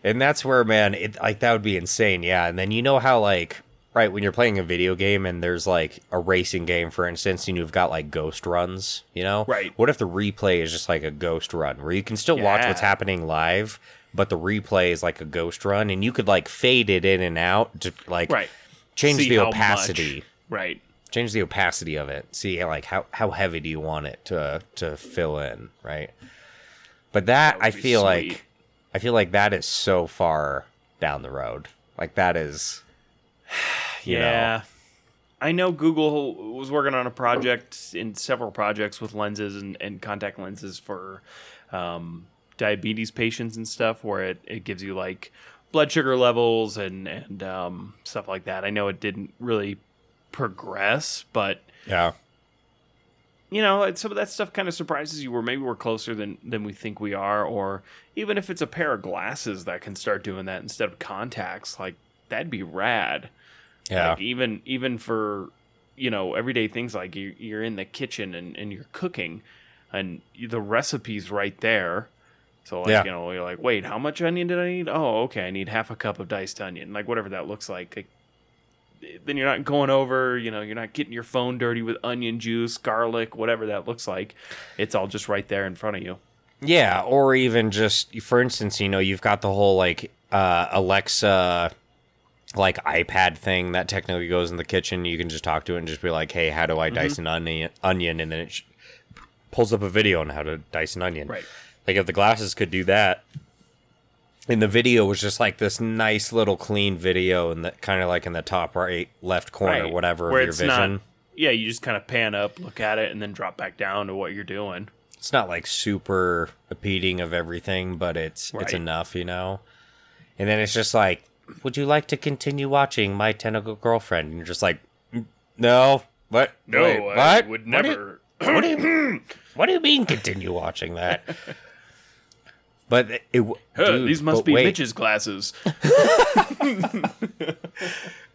and that's where man, it like that would be insane. Yeah, and then you know how like right when you're playing a video game and there's like a racing game, for instance, and you've got like ghost runs. You know, Right. What if the replay is just like a ghost run where you can still watch what's happening live, but the replay is like a ghost run, and you could like fade it in and out to like Right. change See the how much. opacity. Right. change the opacity of it. See like how how heavy do you want it to to fill in, right? But that, That I feel sweet. like I feel like that is so far down the road. Like that is you yeah. I know Google was working on a project in several projects with lenses and, and contact lenses for um, diabetes patients and stuff, where it, it gives you like blood sugar levels and and um, stuff like that. I know it didn't really progress, but. Yeah. you know, some of that stuff kind of surprises you where maybe we're closer than than we think we are, or even if it's a pair of glasses that can start doing that instead of contacts, like that'd be rad. Yeah. Like even even for you know everyday things like you're, you're in the kitchen and, and you're cooking, and the recipe's right there. So like Yeah. you know you're like, wait, how much onion did I need? Oh, okay, I need half a cup of diced onion, like whatever that looks like. like then you're not going over, you know, you're not getting your phone dirty with onion juice, garlic, whatever that looks like. It's all just right there in front of you. Yeah, or even just for instance, you know, you've got the whole like uh Alexa like iPad thing that technically goes in the kitchen. You can just talk to it and just be like, "Hey, how do I dice mm-hmm. an onion?" Onion, and then it sh- pulls up a video on how to dice an onion. Right. Like if the glasses could do that, and the video was just like this nice little clean video, and the kind of like in the top right, left corner, Right. whatever Where of your vision. not- Yeah, you just kind of pan up, look at it, and then drop back down to what you're doing. it's not like super repeating of everything, but it's it's enough, you know. And then it's just like, would you like to continue watching My Tentacle Girlfriend? And you're just like, "Mm, no, what? Wait, what? I would What do you- never. What do you, what do you mean continue watching that? But it, it Huh, dude, these must be wait, Mitch's glasses.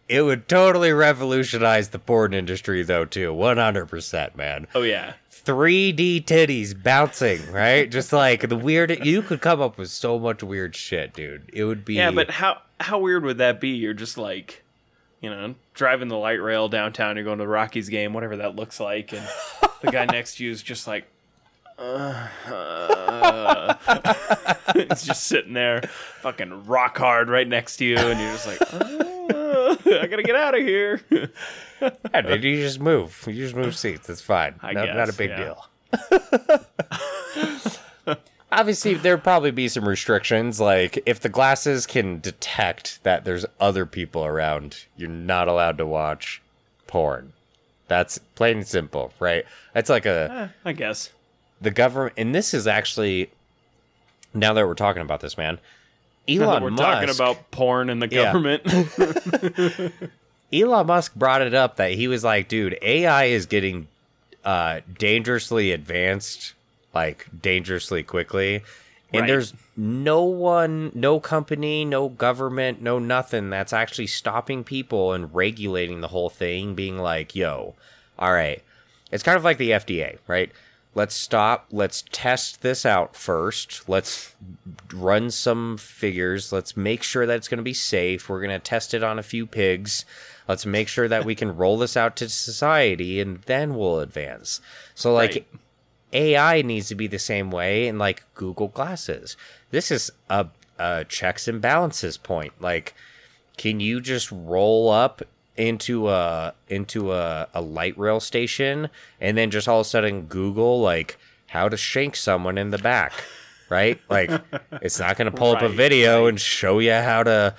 It would totally revolutionize the porn industry, though, too. One hundred percent, man. Oh yeah, 3D titties bouncing, right? Just like the weird. You could come up with so much weird shit, dude. It would be. yeah. But how how weird would that be? You're just like, you know, driving the light rail downtown. You're going to the Rockies game, whatever that looks like, and the guy next to you is just like. Uh, uh, it's just sitting there, fucking rock hard right next to you, and you're just like, uh, I gotta get out of here. Yeah, dude, you just move. You just move seats. It's fine. I not, not a big yeah. deal. Obviously, there'd probably be some restrictions. Like, if the glasses can detect that there's other people around, you're not allowed to watch porn. That's plain and simple, right? That's like a Eh, I guess. the government, and this is actually now that we're talking about this, man. Elon we're Musk, talking about porn and the Yeah. Elon Musk brought it up that he was like, dude, AI is getting uh, dangerously advanced, like dangerously quickly. And Right. there's no one, no company, no government, no nothing that's actually stopping people and regulating the whole thing, being like, yo, all right. It's kind of like the FDA, right? Let's stop. Let's test this out first. Let's run some figures. Let's make sure that it's going to be safe. We're going to test it on a few pigs. Let's make sure that we can roll this out to society and then we'll advance. So, like, Right. AI needs to be the same way in like Google Glasses. This is a, a checks and balances point. Like, can you just roll up into a into a, a light rail station and then just all of a sudden Google like how to shank someone in the back? Right? Like it's not gonna pull up a Right, video and show you how to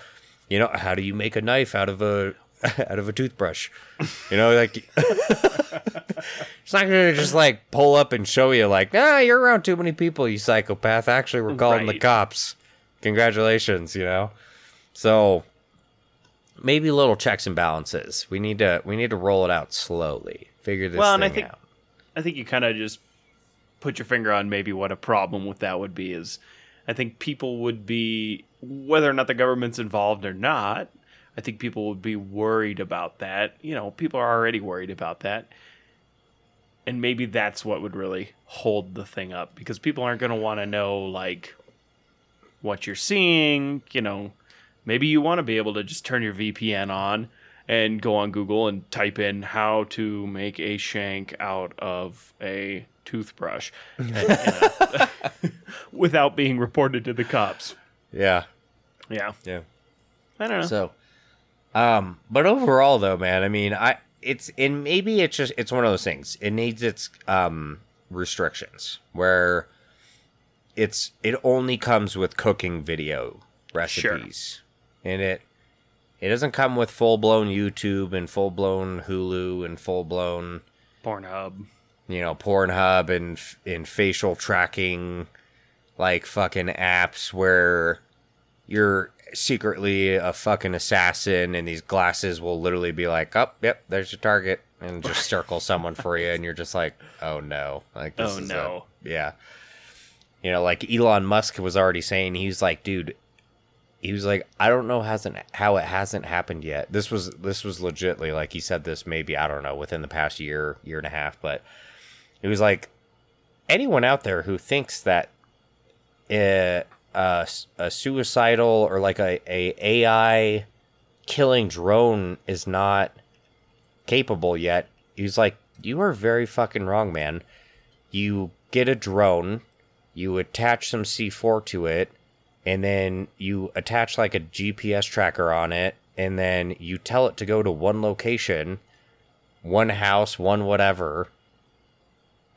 you know, how do you make a knife out of a out of a toothbrush? You know, like it's not gonna just like pull up and show you like, ah, you're around too many people, you psychopath. Actually, we're calling the cops. Congratulations, you know. So maybe little checks and balances. We need to we need to roll it out slowly. Figure this Well, and thing I think- out. I think you kind of just put your finger on maybe what a problem with that would be is I think people would be whether or not the government's involved or not, I think people would be worried about that. You know, people are already worried about that. And maybe that's what would really hold the thing up because people aren't going to want to know like what you're seeing, you know, maybe you want to be able to just turn your VPN on and go on Google and type in how to make a shank out of a toothbrush and, without being reported to the cops. Yeah. Yeah. Yeah. I don't know. So, um, but overall, though, man, I mean, I it's and maybe it's just it's one of those things. It needs its um restrictions where it's it only comes with cooking video recipes, and it it doesn't come with full blown YouTube and full blown Hulu and full blown Pornhub. you know Pornhub and and facial tracking like fucking apps where you're secretly a fucking assassin and these glasses will literally be like, "Oh, yep, there's your target." And just circle someone for you and you're just like, "Oh no." Like this Oh, is a- no. yeah. You know, like Elon Musk was already saying he's like, "Dude, he was like, I don't know hasn't how it hasn't happened yet. This was this was legitly like he said this maybe I don't know within the past year year and a half, but it was like anyone out there who thinks that a, a, a suicidal or like a, a AI killing drone is not capable yet. He's like, you are very fucking wrong, man. You get a drone, you attach some C4 to it, and then you attach like a GPS tracker on it, and then you tell it to go to one location, one house, one whatever.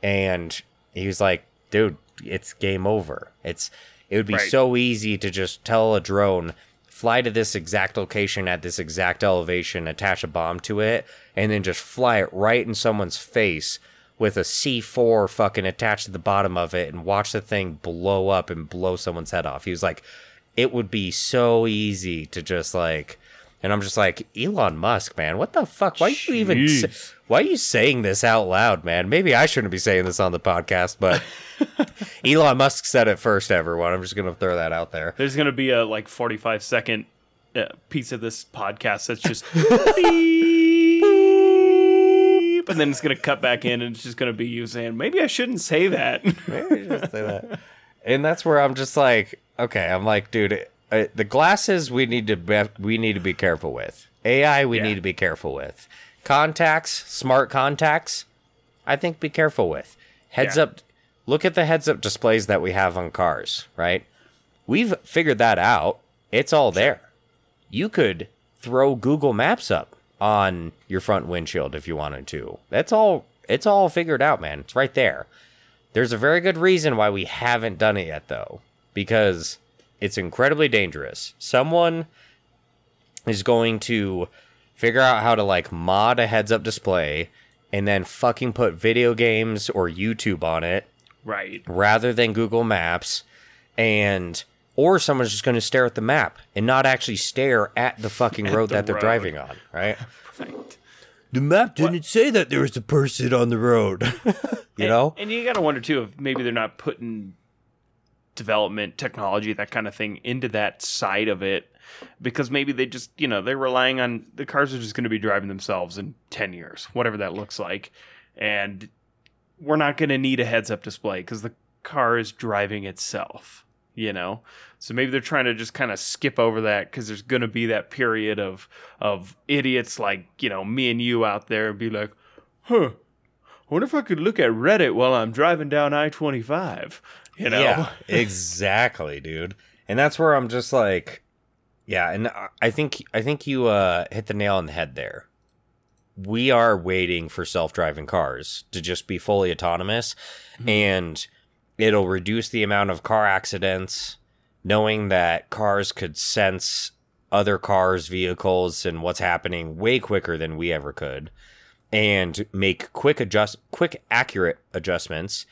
And he was like, dude, it's game over. It's it would be Right. so easy to just tell a drone fly to this exact location at this exact elevation, attach a bomb to it, and then just fly it right in someone's face with a C4 fucking attached to the bottom of it and watch the thing blow up and blow someone's head off. He was like, it would be so easy to just like, and I'm just like, Elon Musk, man, what the fuck? Why are you even, why are you saying this out loud, man? Maybe I shouldn't be saying this on the podcast, but Elon Musk said it first, everyone. I'm just going to throw that out there. There's going to be a like 45 second uh, piece of this podcast that's just beep, and then it's going to cut back in and it's just going to be you saying, maybe I shouldn't say that. Maybe just say that. And that's where I'm just like, okay, I'm like, dude, uh, the glasses we need to be, we need to be careful with. AI we Yeah. need to be careful with. Contacts, smart contacts, I think be careful with. Heads Yeah. up, look at the heads up displays that we have on cars, right? We've figured that out. It's all there. You could throw Google Maps up on your front windshield if you wanted to. That's all it's all figured out, man. It's right there. There's a very good reason why we haven't done it yet, though, because it's incredibly dangerous. Someone is going to figure out how to like mod a heads up display and then fucking put video games or YouTube on it right. rather than Google Maps and or someone's just going to stare at the map and not actually stare at the fucking road the that they're road. driving on, right? Right. The map didn't say that there was a person on the road. you And- know? And you got to wonder too if maybe they're not putting development, technology, that kind of thing into that side of it because maybe they just, you know, they're relying on the cars are just going to be driving themselves in 10 years, whatever that looks like. And we're not going to need a heads up display because the car is driving itself, you know? So maybe they're trying to just kind of skip over that because there's going to be that period of of idiots like, you know, me and you out there and be like, huh, wonder if I could look at Reddit while I'm driving down I twenty five. You know, Yeah, exactly, dude. And that's where I'm just like, yeah. And I- I think I think you uh, hit the nail on the head there. We are waiting for self-driving cars to just be fully autonomous, and it'll reduce the amount of car accidents. Knowing that cars could sense other cars, vehicles, and what's happening way quicker than we ever could, and make quick adjust, quick accurate adjustments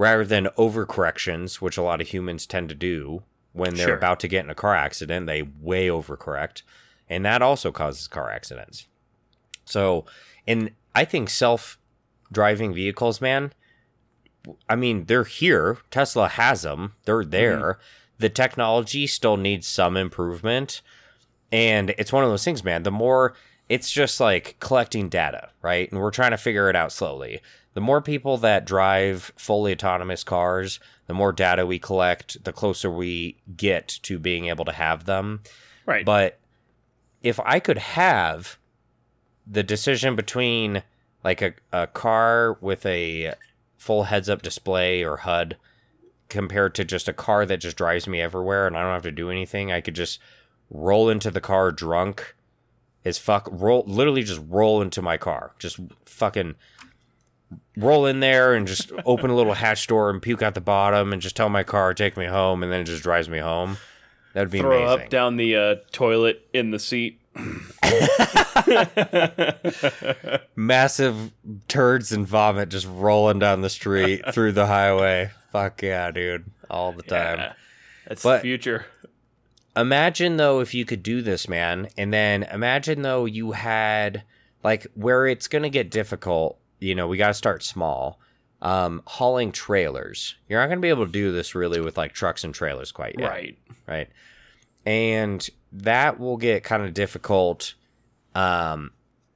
rather than overcorrections, which a lot of humans tend to do when they're Sure. about to get in a car accident. They way overcorrect, and that also causes car accidents. So, and I think self-driving vehicles, man. I mean, they're here. Tesla has them. They're mm-hmm. there. The technology still needs some improvement, and it's one of those things, man. The more it's just like collecting data, right? And we're trying to figure it out slowly. The more people that drive fully autonomous cars, the more data we collect, the closer we get to being able to have them. right? But if I could have the decision between like a, a car with a full heads up display or HUD compared to just a car that just drives me everywhere and I don't have to do anything, I could just roll into the car drunk as fuck roll literally just roll into my car. Just fucking roll in there and just open a little hatch door and puke out the bottom and just tell my car take me home and then it just drives me home. That'd be Throw amazing. up down the uh, toilet in the seat. massive turds and vomit just rolling down the street through the highway. Fuck yeah, dude. All the time. Yeah, that's But- the future. Imagine though if you could do this, man, and then imagine though you had like where it's going to get difficult, you know, we got to start small. Um hauling trailers. You're not going to be able to do this really with like trucks and trailers quite yet. Right. right? And that will get kind of difficult. Um,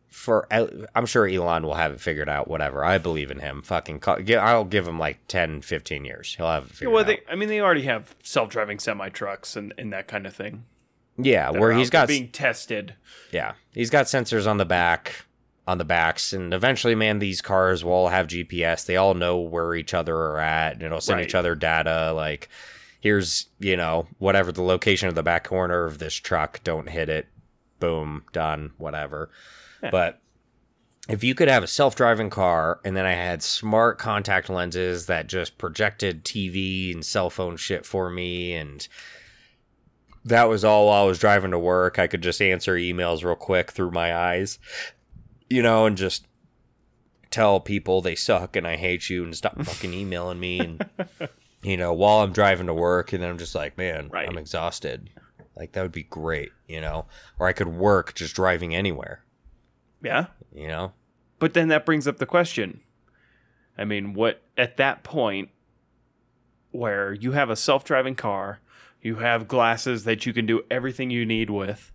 for I'm sure Elon will have it figured out. Whatever, I believe in him. Fucking, call, I'll give him like 10, 15 years. He'll have it figured Well, out. they, I mean, they already have self-driving semi trucks and, and that kind of thing. yeah, where he's got being tested. yeah, he's got sensors on the back, on the backs, and eventually, man, these cars will all have GPS. They all know where each other are at, and it'll send Right. each other data. Like, here's you know whatever the location of the back corner of this truck. Don't hit it. Boom, done. Whatever. Yeah. But if you could have a self-driving car and then I had smart contact lenses that just projected TV and cell phone shit for me and that was all while I was driving to work. I could just answer emails real quick through my eyes, you know, and just tell people they suck and I hate you and stop fucking emailing me and you know, while I'm driving to work and then I'm just like, man, Right. I'm exhausted. Like that would be great, you know. Or I could work just driving anywhere, Yeah. you know. But then that brings up the question. I mean, what at that point where you have a self-driving car, you have glasses that you can do everything you need with.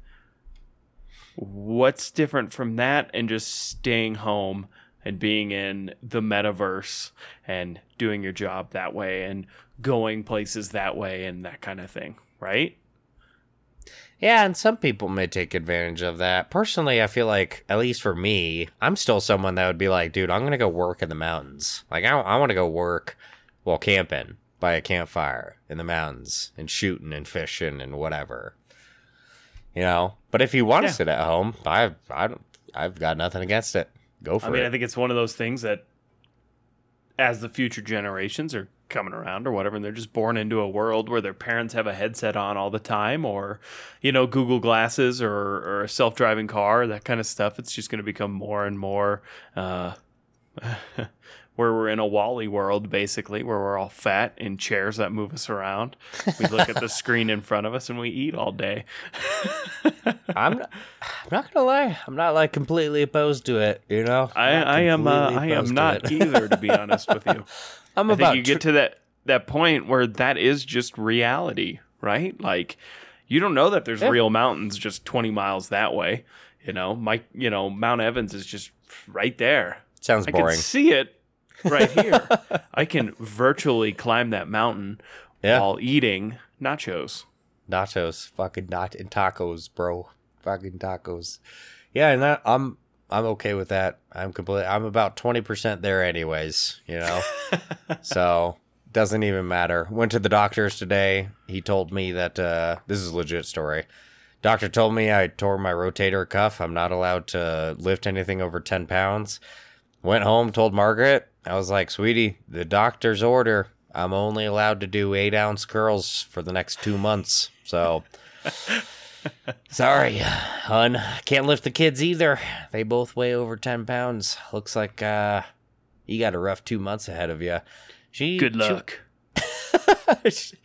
What's different from that and just staying home and being in the metaverse and doing your job that way and going places that way and that kind of thing, right? Yeah, and some people may take advantage of that. Personally, I feel like, at least for me, I'm still someone that would be like, dude, I'm going to go work in the mountains. Like, I, I want to go work while camping by a campfire in the mountains and shooting and fishing and whatever. You know? But if you want to Yeah. sit at home, I, I don't, I've got nothing against it. Go for it. I mean, it. I think it's one of those things that as the future generations are coming around or whatever, and they're just born into a world where their parents have a headset on all the time or, you know, Google glasses or, or a self driving car, that kind of stuff. It's just going to become more and more uh, where we're in a WALL-E world, basically, where we're all fat in chairs that move us around. We look at the screen in front of us and we eat all day. I'm, not, I'm not going to lie. I'm not like completely opposed to it, you know? I, I am uh, I am opposed to not either, to be honest with you. I'm I about think you get to that that point where that is just reality, right? Like you don't know that there's Yeah. real mountains just 20 miles that way. You know, Mike, you know, Mount Evans is just right there. Sounds I boring. can see it right here. I can virtually climb that mountain Yeah. while eating nachos. nachos, fucking not and tacos, bro, fucking tacos. Yeah, and that, I'm I'm okay with that. I'm complete. I'm about twenty percent there, anyways. You know, so doesn't even matter. Went to the doctor's today. He told me that uh, this is a legit story. Doctor told me I tore my rotator cuff. I'm not allowed to lift anything over ten pounds. Went home, told Margaret. I was like, "Sweetie, the doctor's order. I'm only allowed to do eight ounce curls for the next two months." So. Sorry, hun. Can't lift the kids either. They both weigh over 10 pounds. Looks like uh, you got a rough two months ahead of you. She, Good luck. She, she,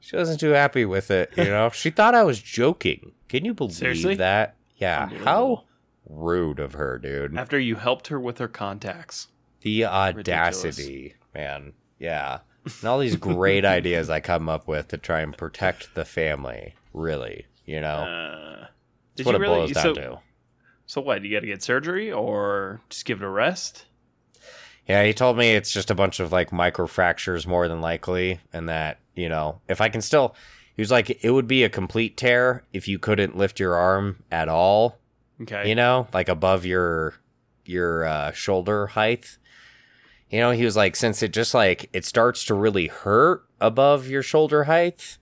she wasn't too happy with it, you know? she thought I was joking. Can you believe Seriously? that? Yeah. How rude of her, dude. After you helped her with her contacts. The audacity, man. Yeah. And all these great ideas I come up with to try and protect the family, really, you know? Uh, did what you it really? boils down So, to. so what? You got to get surgery or just give it a rest? Yeah, he told me it's just a bunch of like microfractures more than likely, and that, you know, if I can still, he was like, it would be a complete tear if you couldn't lift your arm at all, Okay. you know, like above your your uh, shoulder height. You know, he was like, since it just like it starts to really hurt above your shoulder height,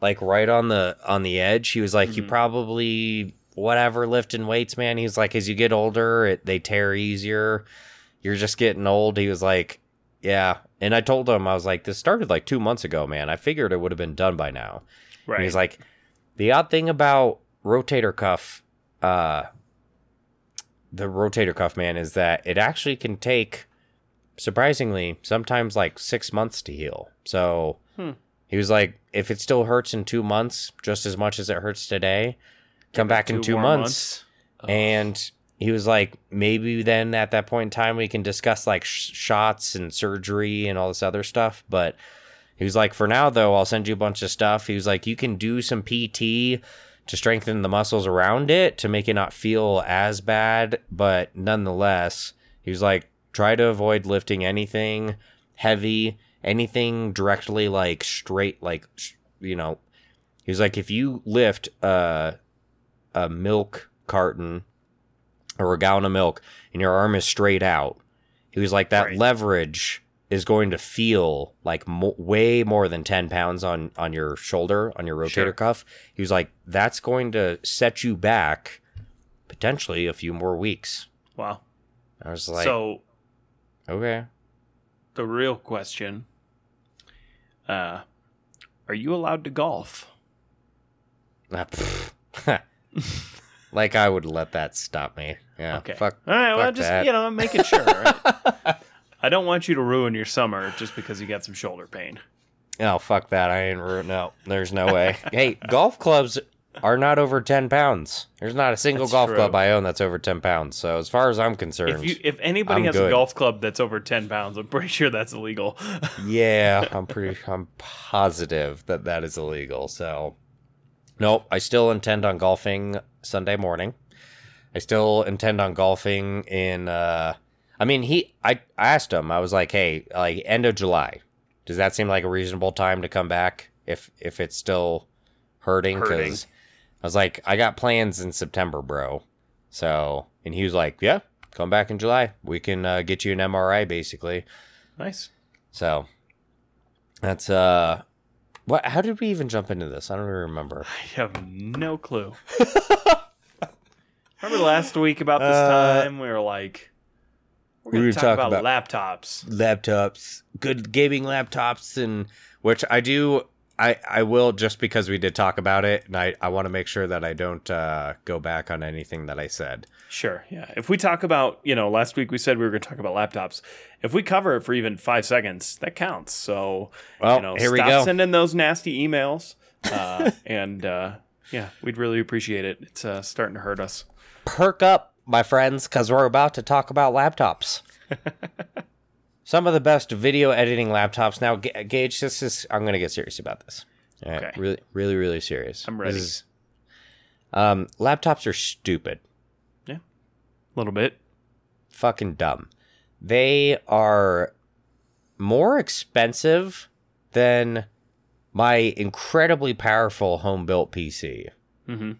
like right on the on the edge. He was like, you Mhm. probably whatever lifting weights, man. He was like, as you get older, it, they tear easier. You're just getting old. He was like, yeah. And I told him, I was like, this started like two months ago, man. I figured it would have been done by now. right. And he's like, the odd thing about rotator cuff, uh, the rotator cuff, man, is that it actually can take, surprisingly, sometimes like six months to heal. So Hmm. he was like, if it still hurts in two months, just as much as it hurts today, come back in two months. Ugh. And he was like, maybe then at that point in time we can discuss like sh- shots and surgery and all this other stuff. But he was like, for now though, I'll send you a bunch of stuff. He was like, you can do some PT to strengthen the muscles around it to make it not feel as bad. But nonetheless, he was like, try to avoid lifting anything heavy, anything directly like straight, like, you know, he was like, if you lift uh, a milk carton or a gallon of milk and your arm is straight out, he was like, that Right. leverage is going to feel like mo- way more than 10 pounds on, on your shoulder, on your rotator Sure. cuff. He was like, that's going to set you back potentially a few more weeks. wow. I was like, so okay. the real question: uh, Are you allowed to golf? Pfft. like I would let that stop me. Yeah. Okay. Fuck. All right. Well, just that. you know, I'm making sure. right? I don't want you to ruin your summer just because you got some shoulder pain. Oh fuck that! I ain't ru- no. There's no way. hey, golf clubs are not over ten pounds. There's not a single That's golf true. club I own that's over ten pounds. So as far as I'm concerned, If you if anybody I'm has good. a golf club that's over ten pounds, I'm pretty sure that's illegal. yeah, I'm pretty. I'm positive that that is illegal. So, nope. I still intend on golfing Sunday morning. I still intend on golfing in. uh I mean, he. I, I asked him. I was like, hey, like end of July. Does that seem like a reasonable time to come back if if it's still hurting? Hurting. I was like, I got plans in September, bro. So, and he was like, yeah, come back in July. We can uh, get you an MRI, basically. nice. So that's uh what how did we even jump into this? I don't even remember. I have no clue. Remember last week about this Uh, time we were like, we're we going were to talk talking about, laptops. Laptops, good gaming laptops and which I do I I will just because we did talk about it and I I want to make sure that I don't uh go back on anything that I said. Sure. Yeah. If we talk about, you know, last week we said we were going to talk about laptops. If we cover it for even five seconds, that counts. So, Well, you know, here we stop go. sending those nasty emails. Uh, and uh, yeah, we'd really appreciate it. It's uh, starting to hurt us. Perk up, my friends, cuz we're about to talk about laptops. Some of the best video editing laptops. Now, Ga- Gage, this is I'm going to get serious about this. All right, Okay. really, really, really serious. I'm This ready. is- um, laptops are stupid. Yeah. A little bit. Fucking dumb. They are more expensive than my incredibly powerful home built PC. hmm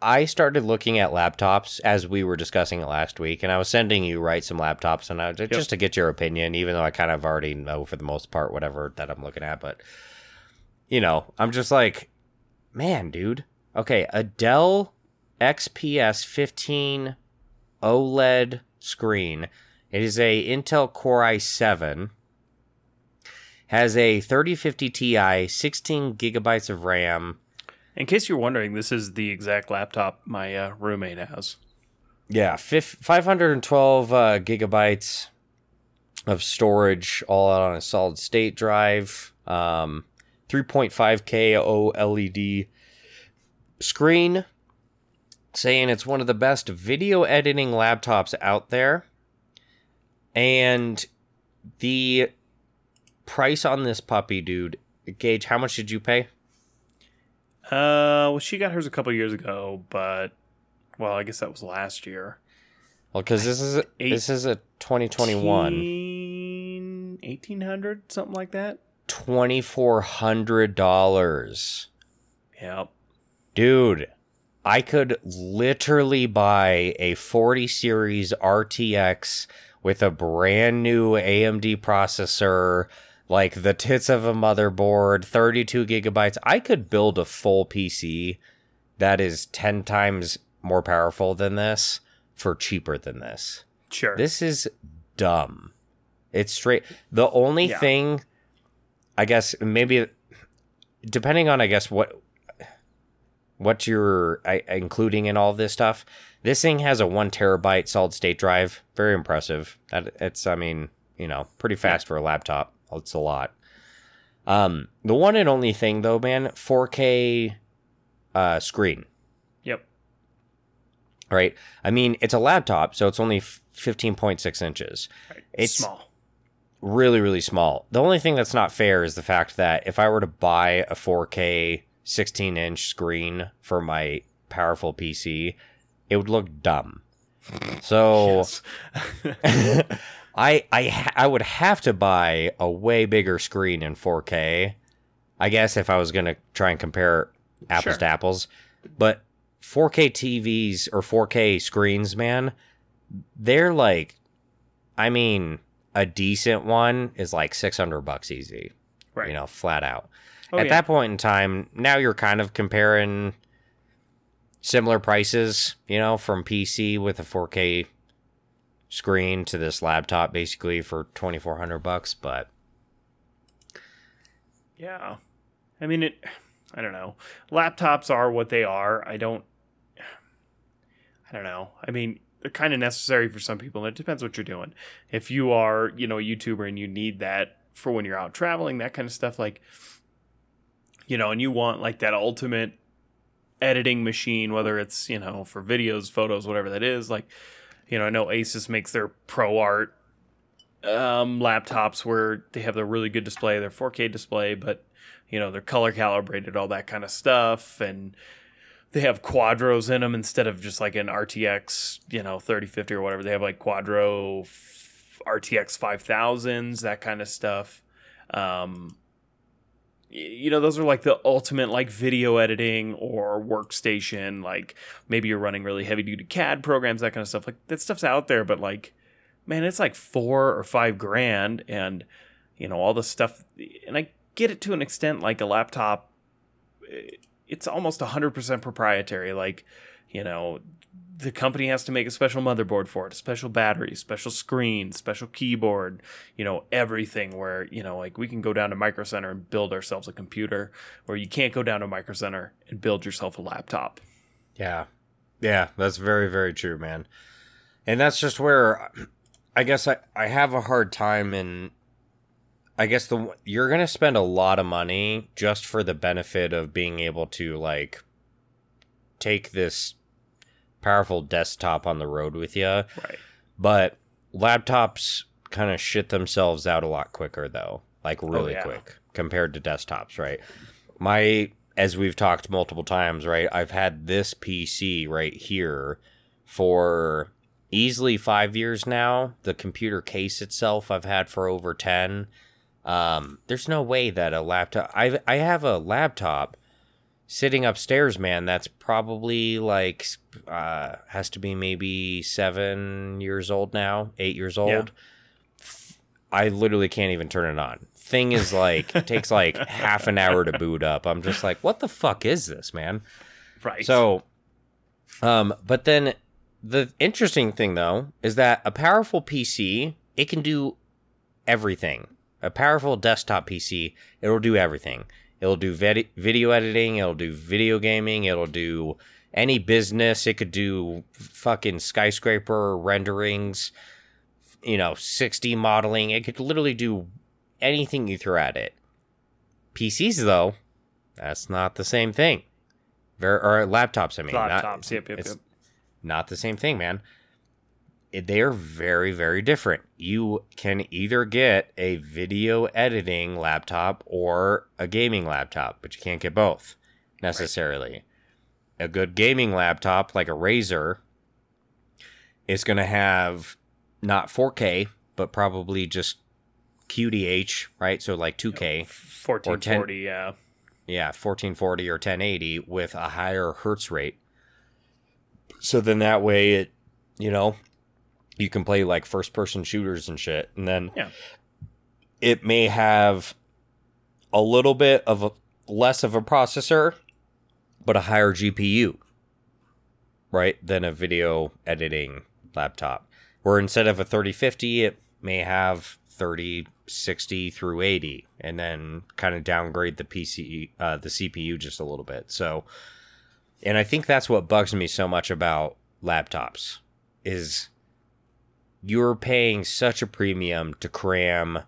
I started looking at laptops as we were discussing it last week, and I was sending you right some laptops, and I just to get your opinion, even though I kind of already know for the most part whatever that I'm looking at, but you know, I'm just like, man, dude. Okay, a Dell XPS 15 OLED screen. It is a Intel Core i7. Has a 3050 Ti, 16 gigabytes of RAM. In case you're wondering, this is the exact laptop my uh, roommate has. Yeah, 512 uh, gigabytes of storage, all out on a solid state drive. Um, 3.5K OLED screen, saying it's one of the best video editing laptops out there. And the price on this puppy, dude, Gage, how much did you pay? Uh, well, she got hers a couple years ago, but well, I guess that was last year. Well, because this is a, this is a 2021, 1800 something like that. Twenty four hundred dollars. Yep, dude. I could literally buy a 40 series RTX with a brand new AMD processor, like the tits of a motherboard, 32 gigabytes. I could build a full PC that is 10 times more powerful than this for cheaper than this. Sure. This is dumb. It's straight. The only yeah. thing, I guess, maybe depending on, I guess, what what you're I, including in all this stuff. This thing has a one terabyte solid state drive. Very impressive. That it's I mean you know pretty fast for a laptop. It's a lot. Um, the one and only thing though, man, 4K uh, screen. Yep. Right. I mean, it's a laptop, so it's only 15.6 inches. Right. It's small. Really, really small. The only thing that's not fair is the fact that if I were to buy a 4K 16 inch screen for my powerful PC, it would look dumb. So I I I would have to buy a way bigger screen in 4K. I guess if I was going to try and compare apples sure. to apples, but 4K TVs or 4K screens, man, they're like I mean, a decent one is like 600 bucks easy. Right. You know, flat out. Oh, At yeah. that point in time, now you're kind of comparing similar prices, you know, from PC with a 4K screen to this laptop basically for 2400 bucks, but yeah. I mean it I don't know. Laptops are what they are. I don't I don't know. I mean, they're kind of necessary for some people and it depends what you're doing. If you are, you know, a YouTuber and you need that for when you're out traveling, that kind of stuff like you know, and you want like that ultimate editing machine, whether it's, you know, for videos, photos, whatever that is. Like, you know, I know Asus makes their ProArt um, laptops where they have the really good display, their 4K display, but, you know, they're color calibrated, all that kind of stuff. And they have quadros in them instead of just like an RTX, you know, 3050 or whatever. They have like quadro RTX 5000s, that kind of stuff. Um, you know those are like the ultimate like video editing or workstation like maybe you're running really heavy duty cad programs that kind of stuff. Like that stuff's out there but like man it's like four or five grand and you know all the stuff and i get it to an extent like a laptop eh, it's almost 100% proprietary. Like you know the company has to make a special motherboard for it, a special battery, special screen, special keyboard, you know, everything where, you know, like we can go down to Micro Center and build ourselves a computer where you can't go down to Micro Center and build yourself a laptop. Yeah. Yeah, that's very, very true, man. And that's just where I guess I, I have a hard time in I guess the you're going to spend a lot of money just for the benefit of being able to like take this powerful desktop on the road with you. Right. But laptops kind of shit themselves out a lot quicker though, like oh, really oh, yeah. quick compared to desktops, right? My as we've talked multiple times, right? I've had this PC right here for easily 5 years now. The computer case itself I've had for over 10. Um, there's no way that a laptop I I have a laptop sitting upstairs, man, that's probably like uh has to be maybe 7 years old now, 8 years old. Yeah. I literally can't even turn it on. Thing is like takes like half an hour to boot up. I'm just like, what the fuck is this, man? Right. So, um, but then the interesting thing though is that a powerful PC it can do everything. A powerful desktop PC it'll do everything. It'll do vid- video editing. It'll do video gaming. It'll do any business. It could do fucking skyscraper renderings. You know, 6D modeling. It could literally do anything you throw at it. PCs though, that's not the same thing. Ver- or laptops, I mean. not- laptops. yep, yep, it's yep. not the same thing, man. They are very, very different. You can either get a video editing laptop or a gaming laptop, but you can't get both necessarily. A good gaming laptop, like a Razer, is going to have not 4K, but probably just QDH, right? So like 2K. 1440. Yeah. Yeah, 1440 or 1080 with a higher hertz rate. So then that way it, you know, you can play like first person shooters and shit. And then Yeah. it may have a little bit of a less of a processor, but a higher GPU, right? Than a video editing laptop. Where instead of a 3050, it may have 3060 through 80 and then kind of downgrade the PC uh, the CPU just a little bit. So and I think that's what bugs me so much about laptops is you're paying such a premium to cram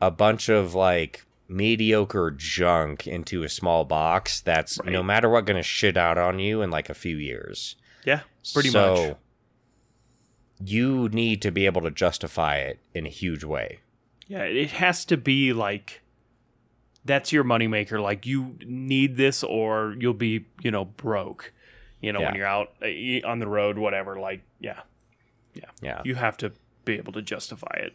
a bunch of like mediocre junk into a small box that's Right. no matter what going to shit out on you in like a few years. Yeah. Pretty so, much. You need to be able to justify it in a huge way. Yeah. It has to be like that's your moneymaker. Like you need this or you'll be, you know, broke. You know, when you're out uh, on the road, whatever. Like, yeah. Yeah. You have to be able to justify it.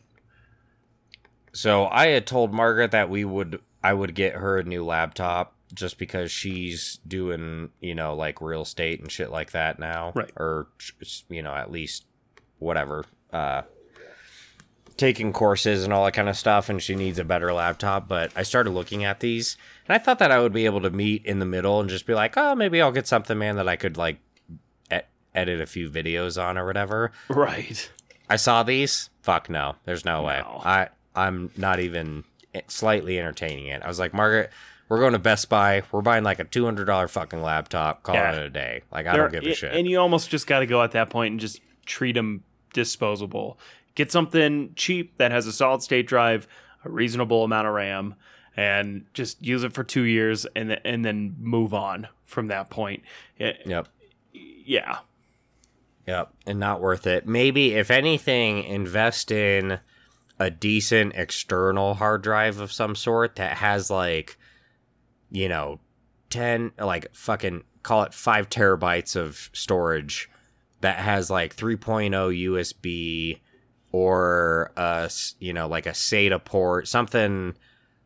So I had told Margaret that we would I would get her a new laptop just because she's doing, you know, like real estate and shit like that now. Right. Or you know, at least whatever. Uh taking courses and all that kind of stuff and she needs a better laptop, but I started looking at these and I thought that I would be able to meet in the middle and just be like, "Oh, maybe I'll get something man that I could like edit a few videos on or whatever." Right. I saw these. Fuck no. There's no, way. I I'm not even slightly entertaining it. I was like, Margaret, we're going to Best Buy. We're buying like a two hundred dollar fucking laptop. Call Yeah. it a day. Like I don't give a shit. And you almost just got to go at that point and just treat them disposable. Get something cheap that has a solid state drive, a reasonable amount of RAM, and just use it for two years, and th- and then move on from that point. Yeah, yep. yeah, Yep. And not worth it. Maybe if anything, invest in a decent external hard drive of some sort that has like, you know, ten like fucking call it five terabytes of storage that has like 3.0 USB or a you know like a SATA port, something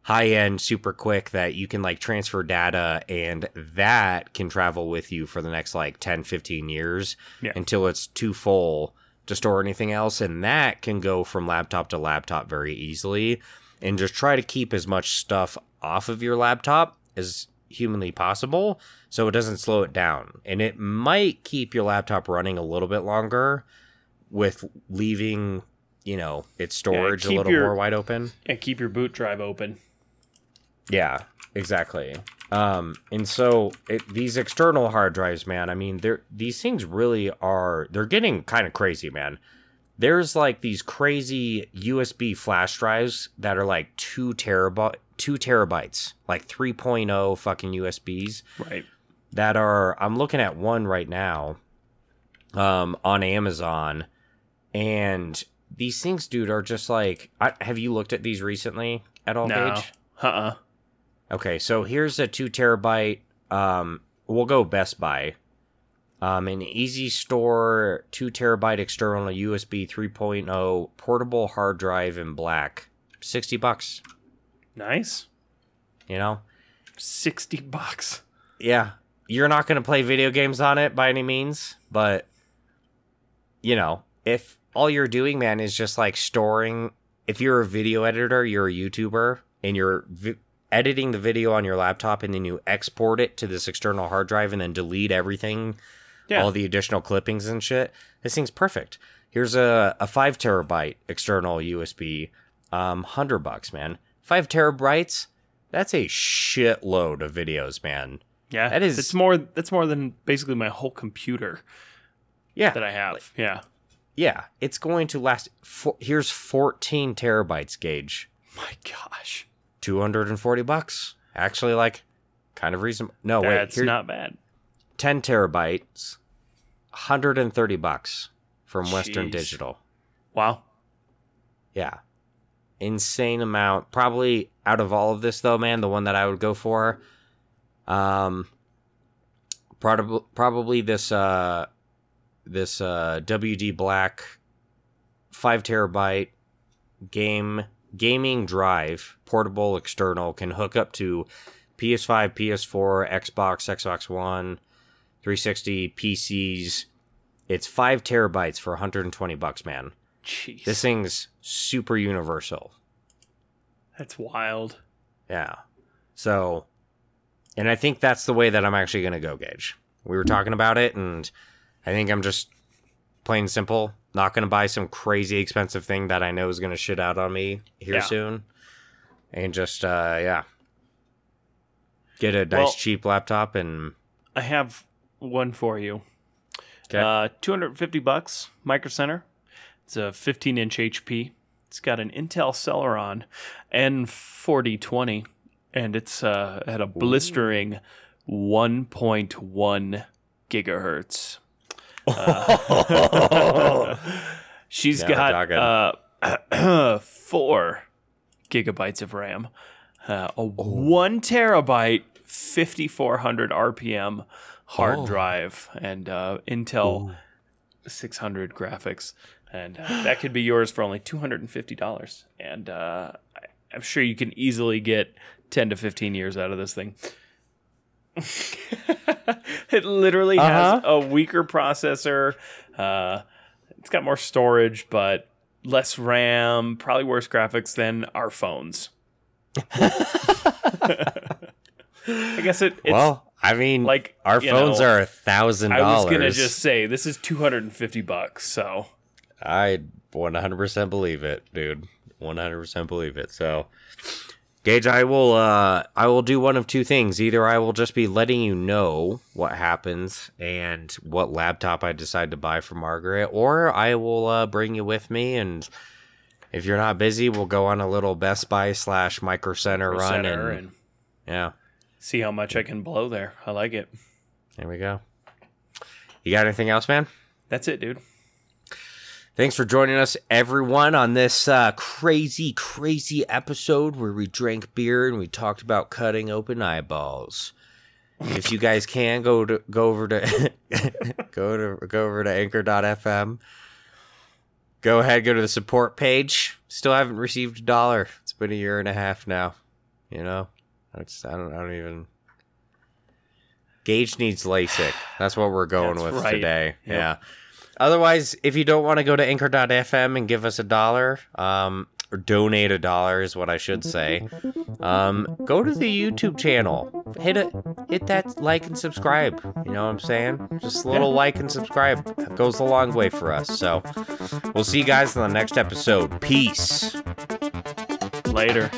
high end, super quick that you can like transfer data and that can travel with you for the next like 10, 15 years Yeah. until it's too full to store anything else. And that can go from laptop to laptop very easily. And just try to keep as much stuff off of your laptop as humanly possible so it doesn't slow it down. And it might keep your laptop running a little bit longer with leaving, you know, its storage a little your- more wide open. and keep your boot drive open. Yeah, exactly. Um, and so it, these external hard drives, man, I mean, they're these things really are they're getting kind of crazy, man. There's like these crazy USB flash drives that are like two terabyte, two terabytes, like 3.0 fucking USBs Right. that are. I'm looking at one right now, um, on Amazon, and these things, dude, are just like. I, have you looked at these recently at all, No. Gage? Uh. uh Okay, so here's a two terabyte. Um, we'll go Best Buy. Um, an Easystore two terabyte external USB 3.0 portable hard drive in black, sixty bucks. Nice. You know, Sixty bucks. yeah, you're not going to play video games on it by any means, but you know, if all you're doing, man, is just like storing, if you're a video editor, you're a YouTuber, and you're vi- editing the video on your laptop, and then you export it to this external hard drive, and then delete everything, Yeah. all the additional clippings and shit. This thing's perfect. Here's a, a five terabyte external USB, um, hundred bucks, man. Five terabytes. That's a shitload of videos, man. Yeah, That is- It's more. That's more than basically my whole computer Yeah, that I have. yeah. yeah. It's going to last. Four, here's 14 terabytes, Gage. My gosh, 240 bucks. Actually, like, kind of reasonable. No, wait. that's not bad. 10 terabytes, 130 bucks from Western Digital. Wow. Yeah. Insane amount. Probably out of all of this though, man, the one that I would go for um probably probably this uh this uh WD Black 5 terabyte game gaming drive, portable external can hook up to PS5, PS4, Xbox, Xbox One, 360 PCs. It's 5 terabytes for 120 bucks, man. Jeez, This thing's super universal. that's wild. Yeah. So, and I think that's the way that I'm actually going to go, Gage. We were talking about it, and I think I'm just plain simple not going to buy some crazy expensive thing that I know is going to shit out on me here Yeah. soon. And just, uh, yeah. Get a nice, Well- cheap laptop and. I have one for you. Okay. Uh, 250 bucks, Micro Center. It's a 15 inch HP. It's got an Intel Celeron N4020, and it's uh, at a blistering 1.1 gigahertz. Uh, she's got uh, four gigabytes of RAM, uh, a one terabyte, 5400 RPM hard Oh. drive, and uh, Intel 600 graphics, and uh, that could be yours for only two hundred and fifty dollars. And uh, I'm sure you can easily get ten to fifteen years out of this thing. it literally has a weaker processor. Uh, it's got more storage, but less RAM. Probably worse graphics than our phones. I guess it. It's well, I mean, like our phones know, are a thousand dollars. I was gonna just say this is two hundred and fifty bucks. So I 100% believe it, dude. 100% believe it. So, Gage, I will uh I will do one of two things. Either I will just be letting you know what happens and what laptop I decide to buy for Margaret, or I will uh bring you with me and if you're not busy, we'll go on a little Best Buy slash Micro Center run center and, and yeah, see how much I can blow there. I like it. there we go. You got anything else, man? That's it, dude. Thanks for joining us, everyone, on this uh, crazy, crazy episode where we drank beer and we talked about cutting open eyeballs. If you guys can go to go over to go to go over to anchor.fm. Go ahead, go to the support page. Still haven't received a dollar. It's been a year and a half now. You know, I I don't I don't even. Gage needs LASIK. That's what we're going That's with right. today. Yep. Yeah. Otherwise, if you don't want to go to anchor.fm and give us a dollar, um, or donate a dollar is what I should say, um, go to the YouTube channel. Hit it, hit that like and subscribe. You know what I'm saying? Just a little like and subscribe goes a long way for us. So we'll see you guys in the next episode. Peace. Later.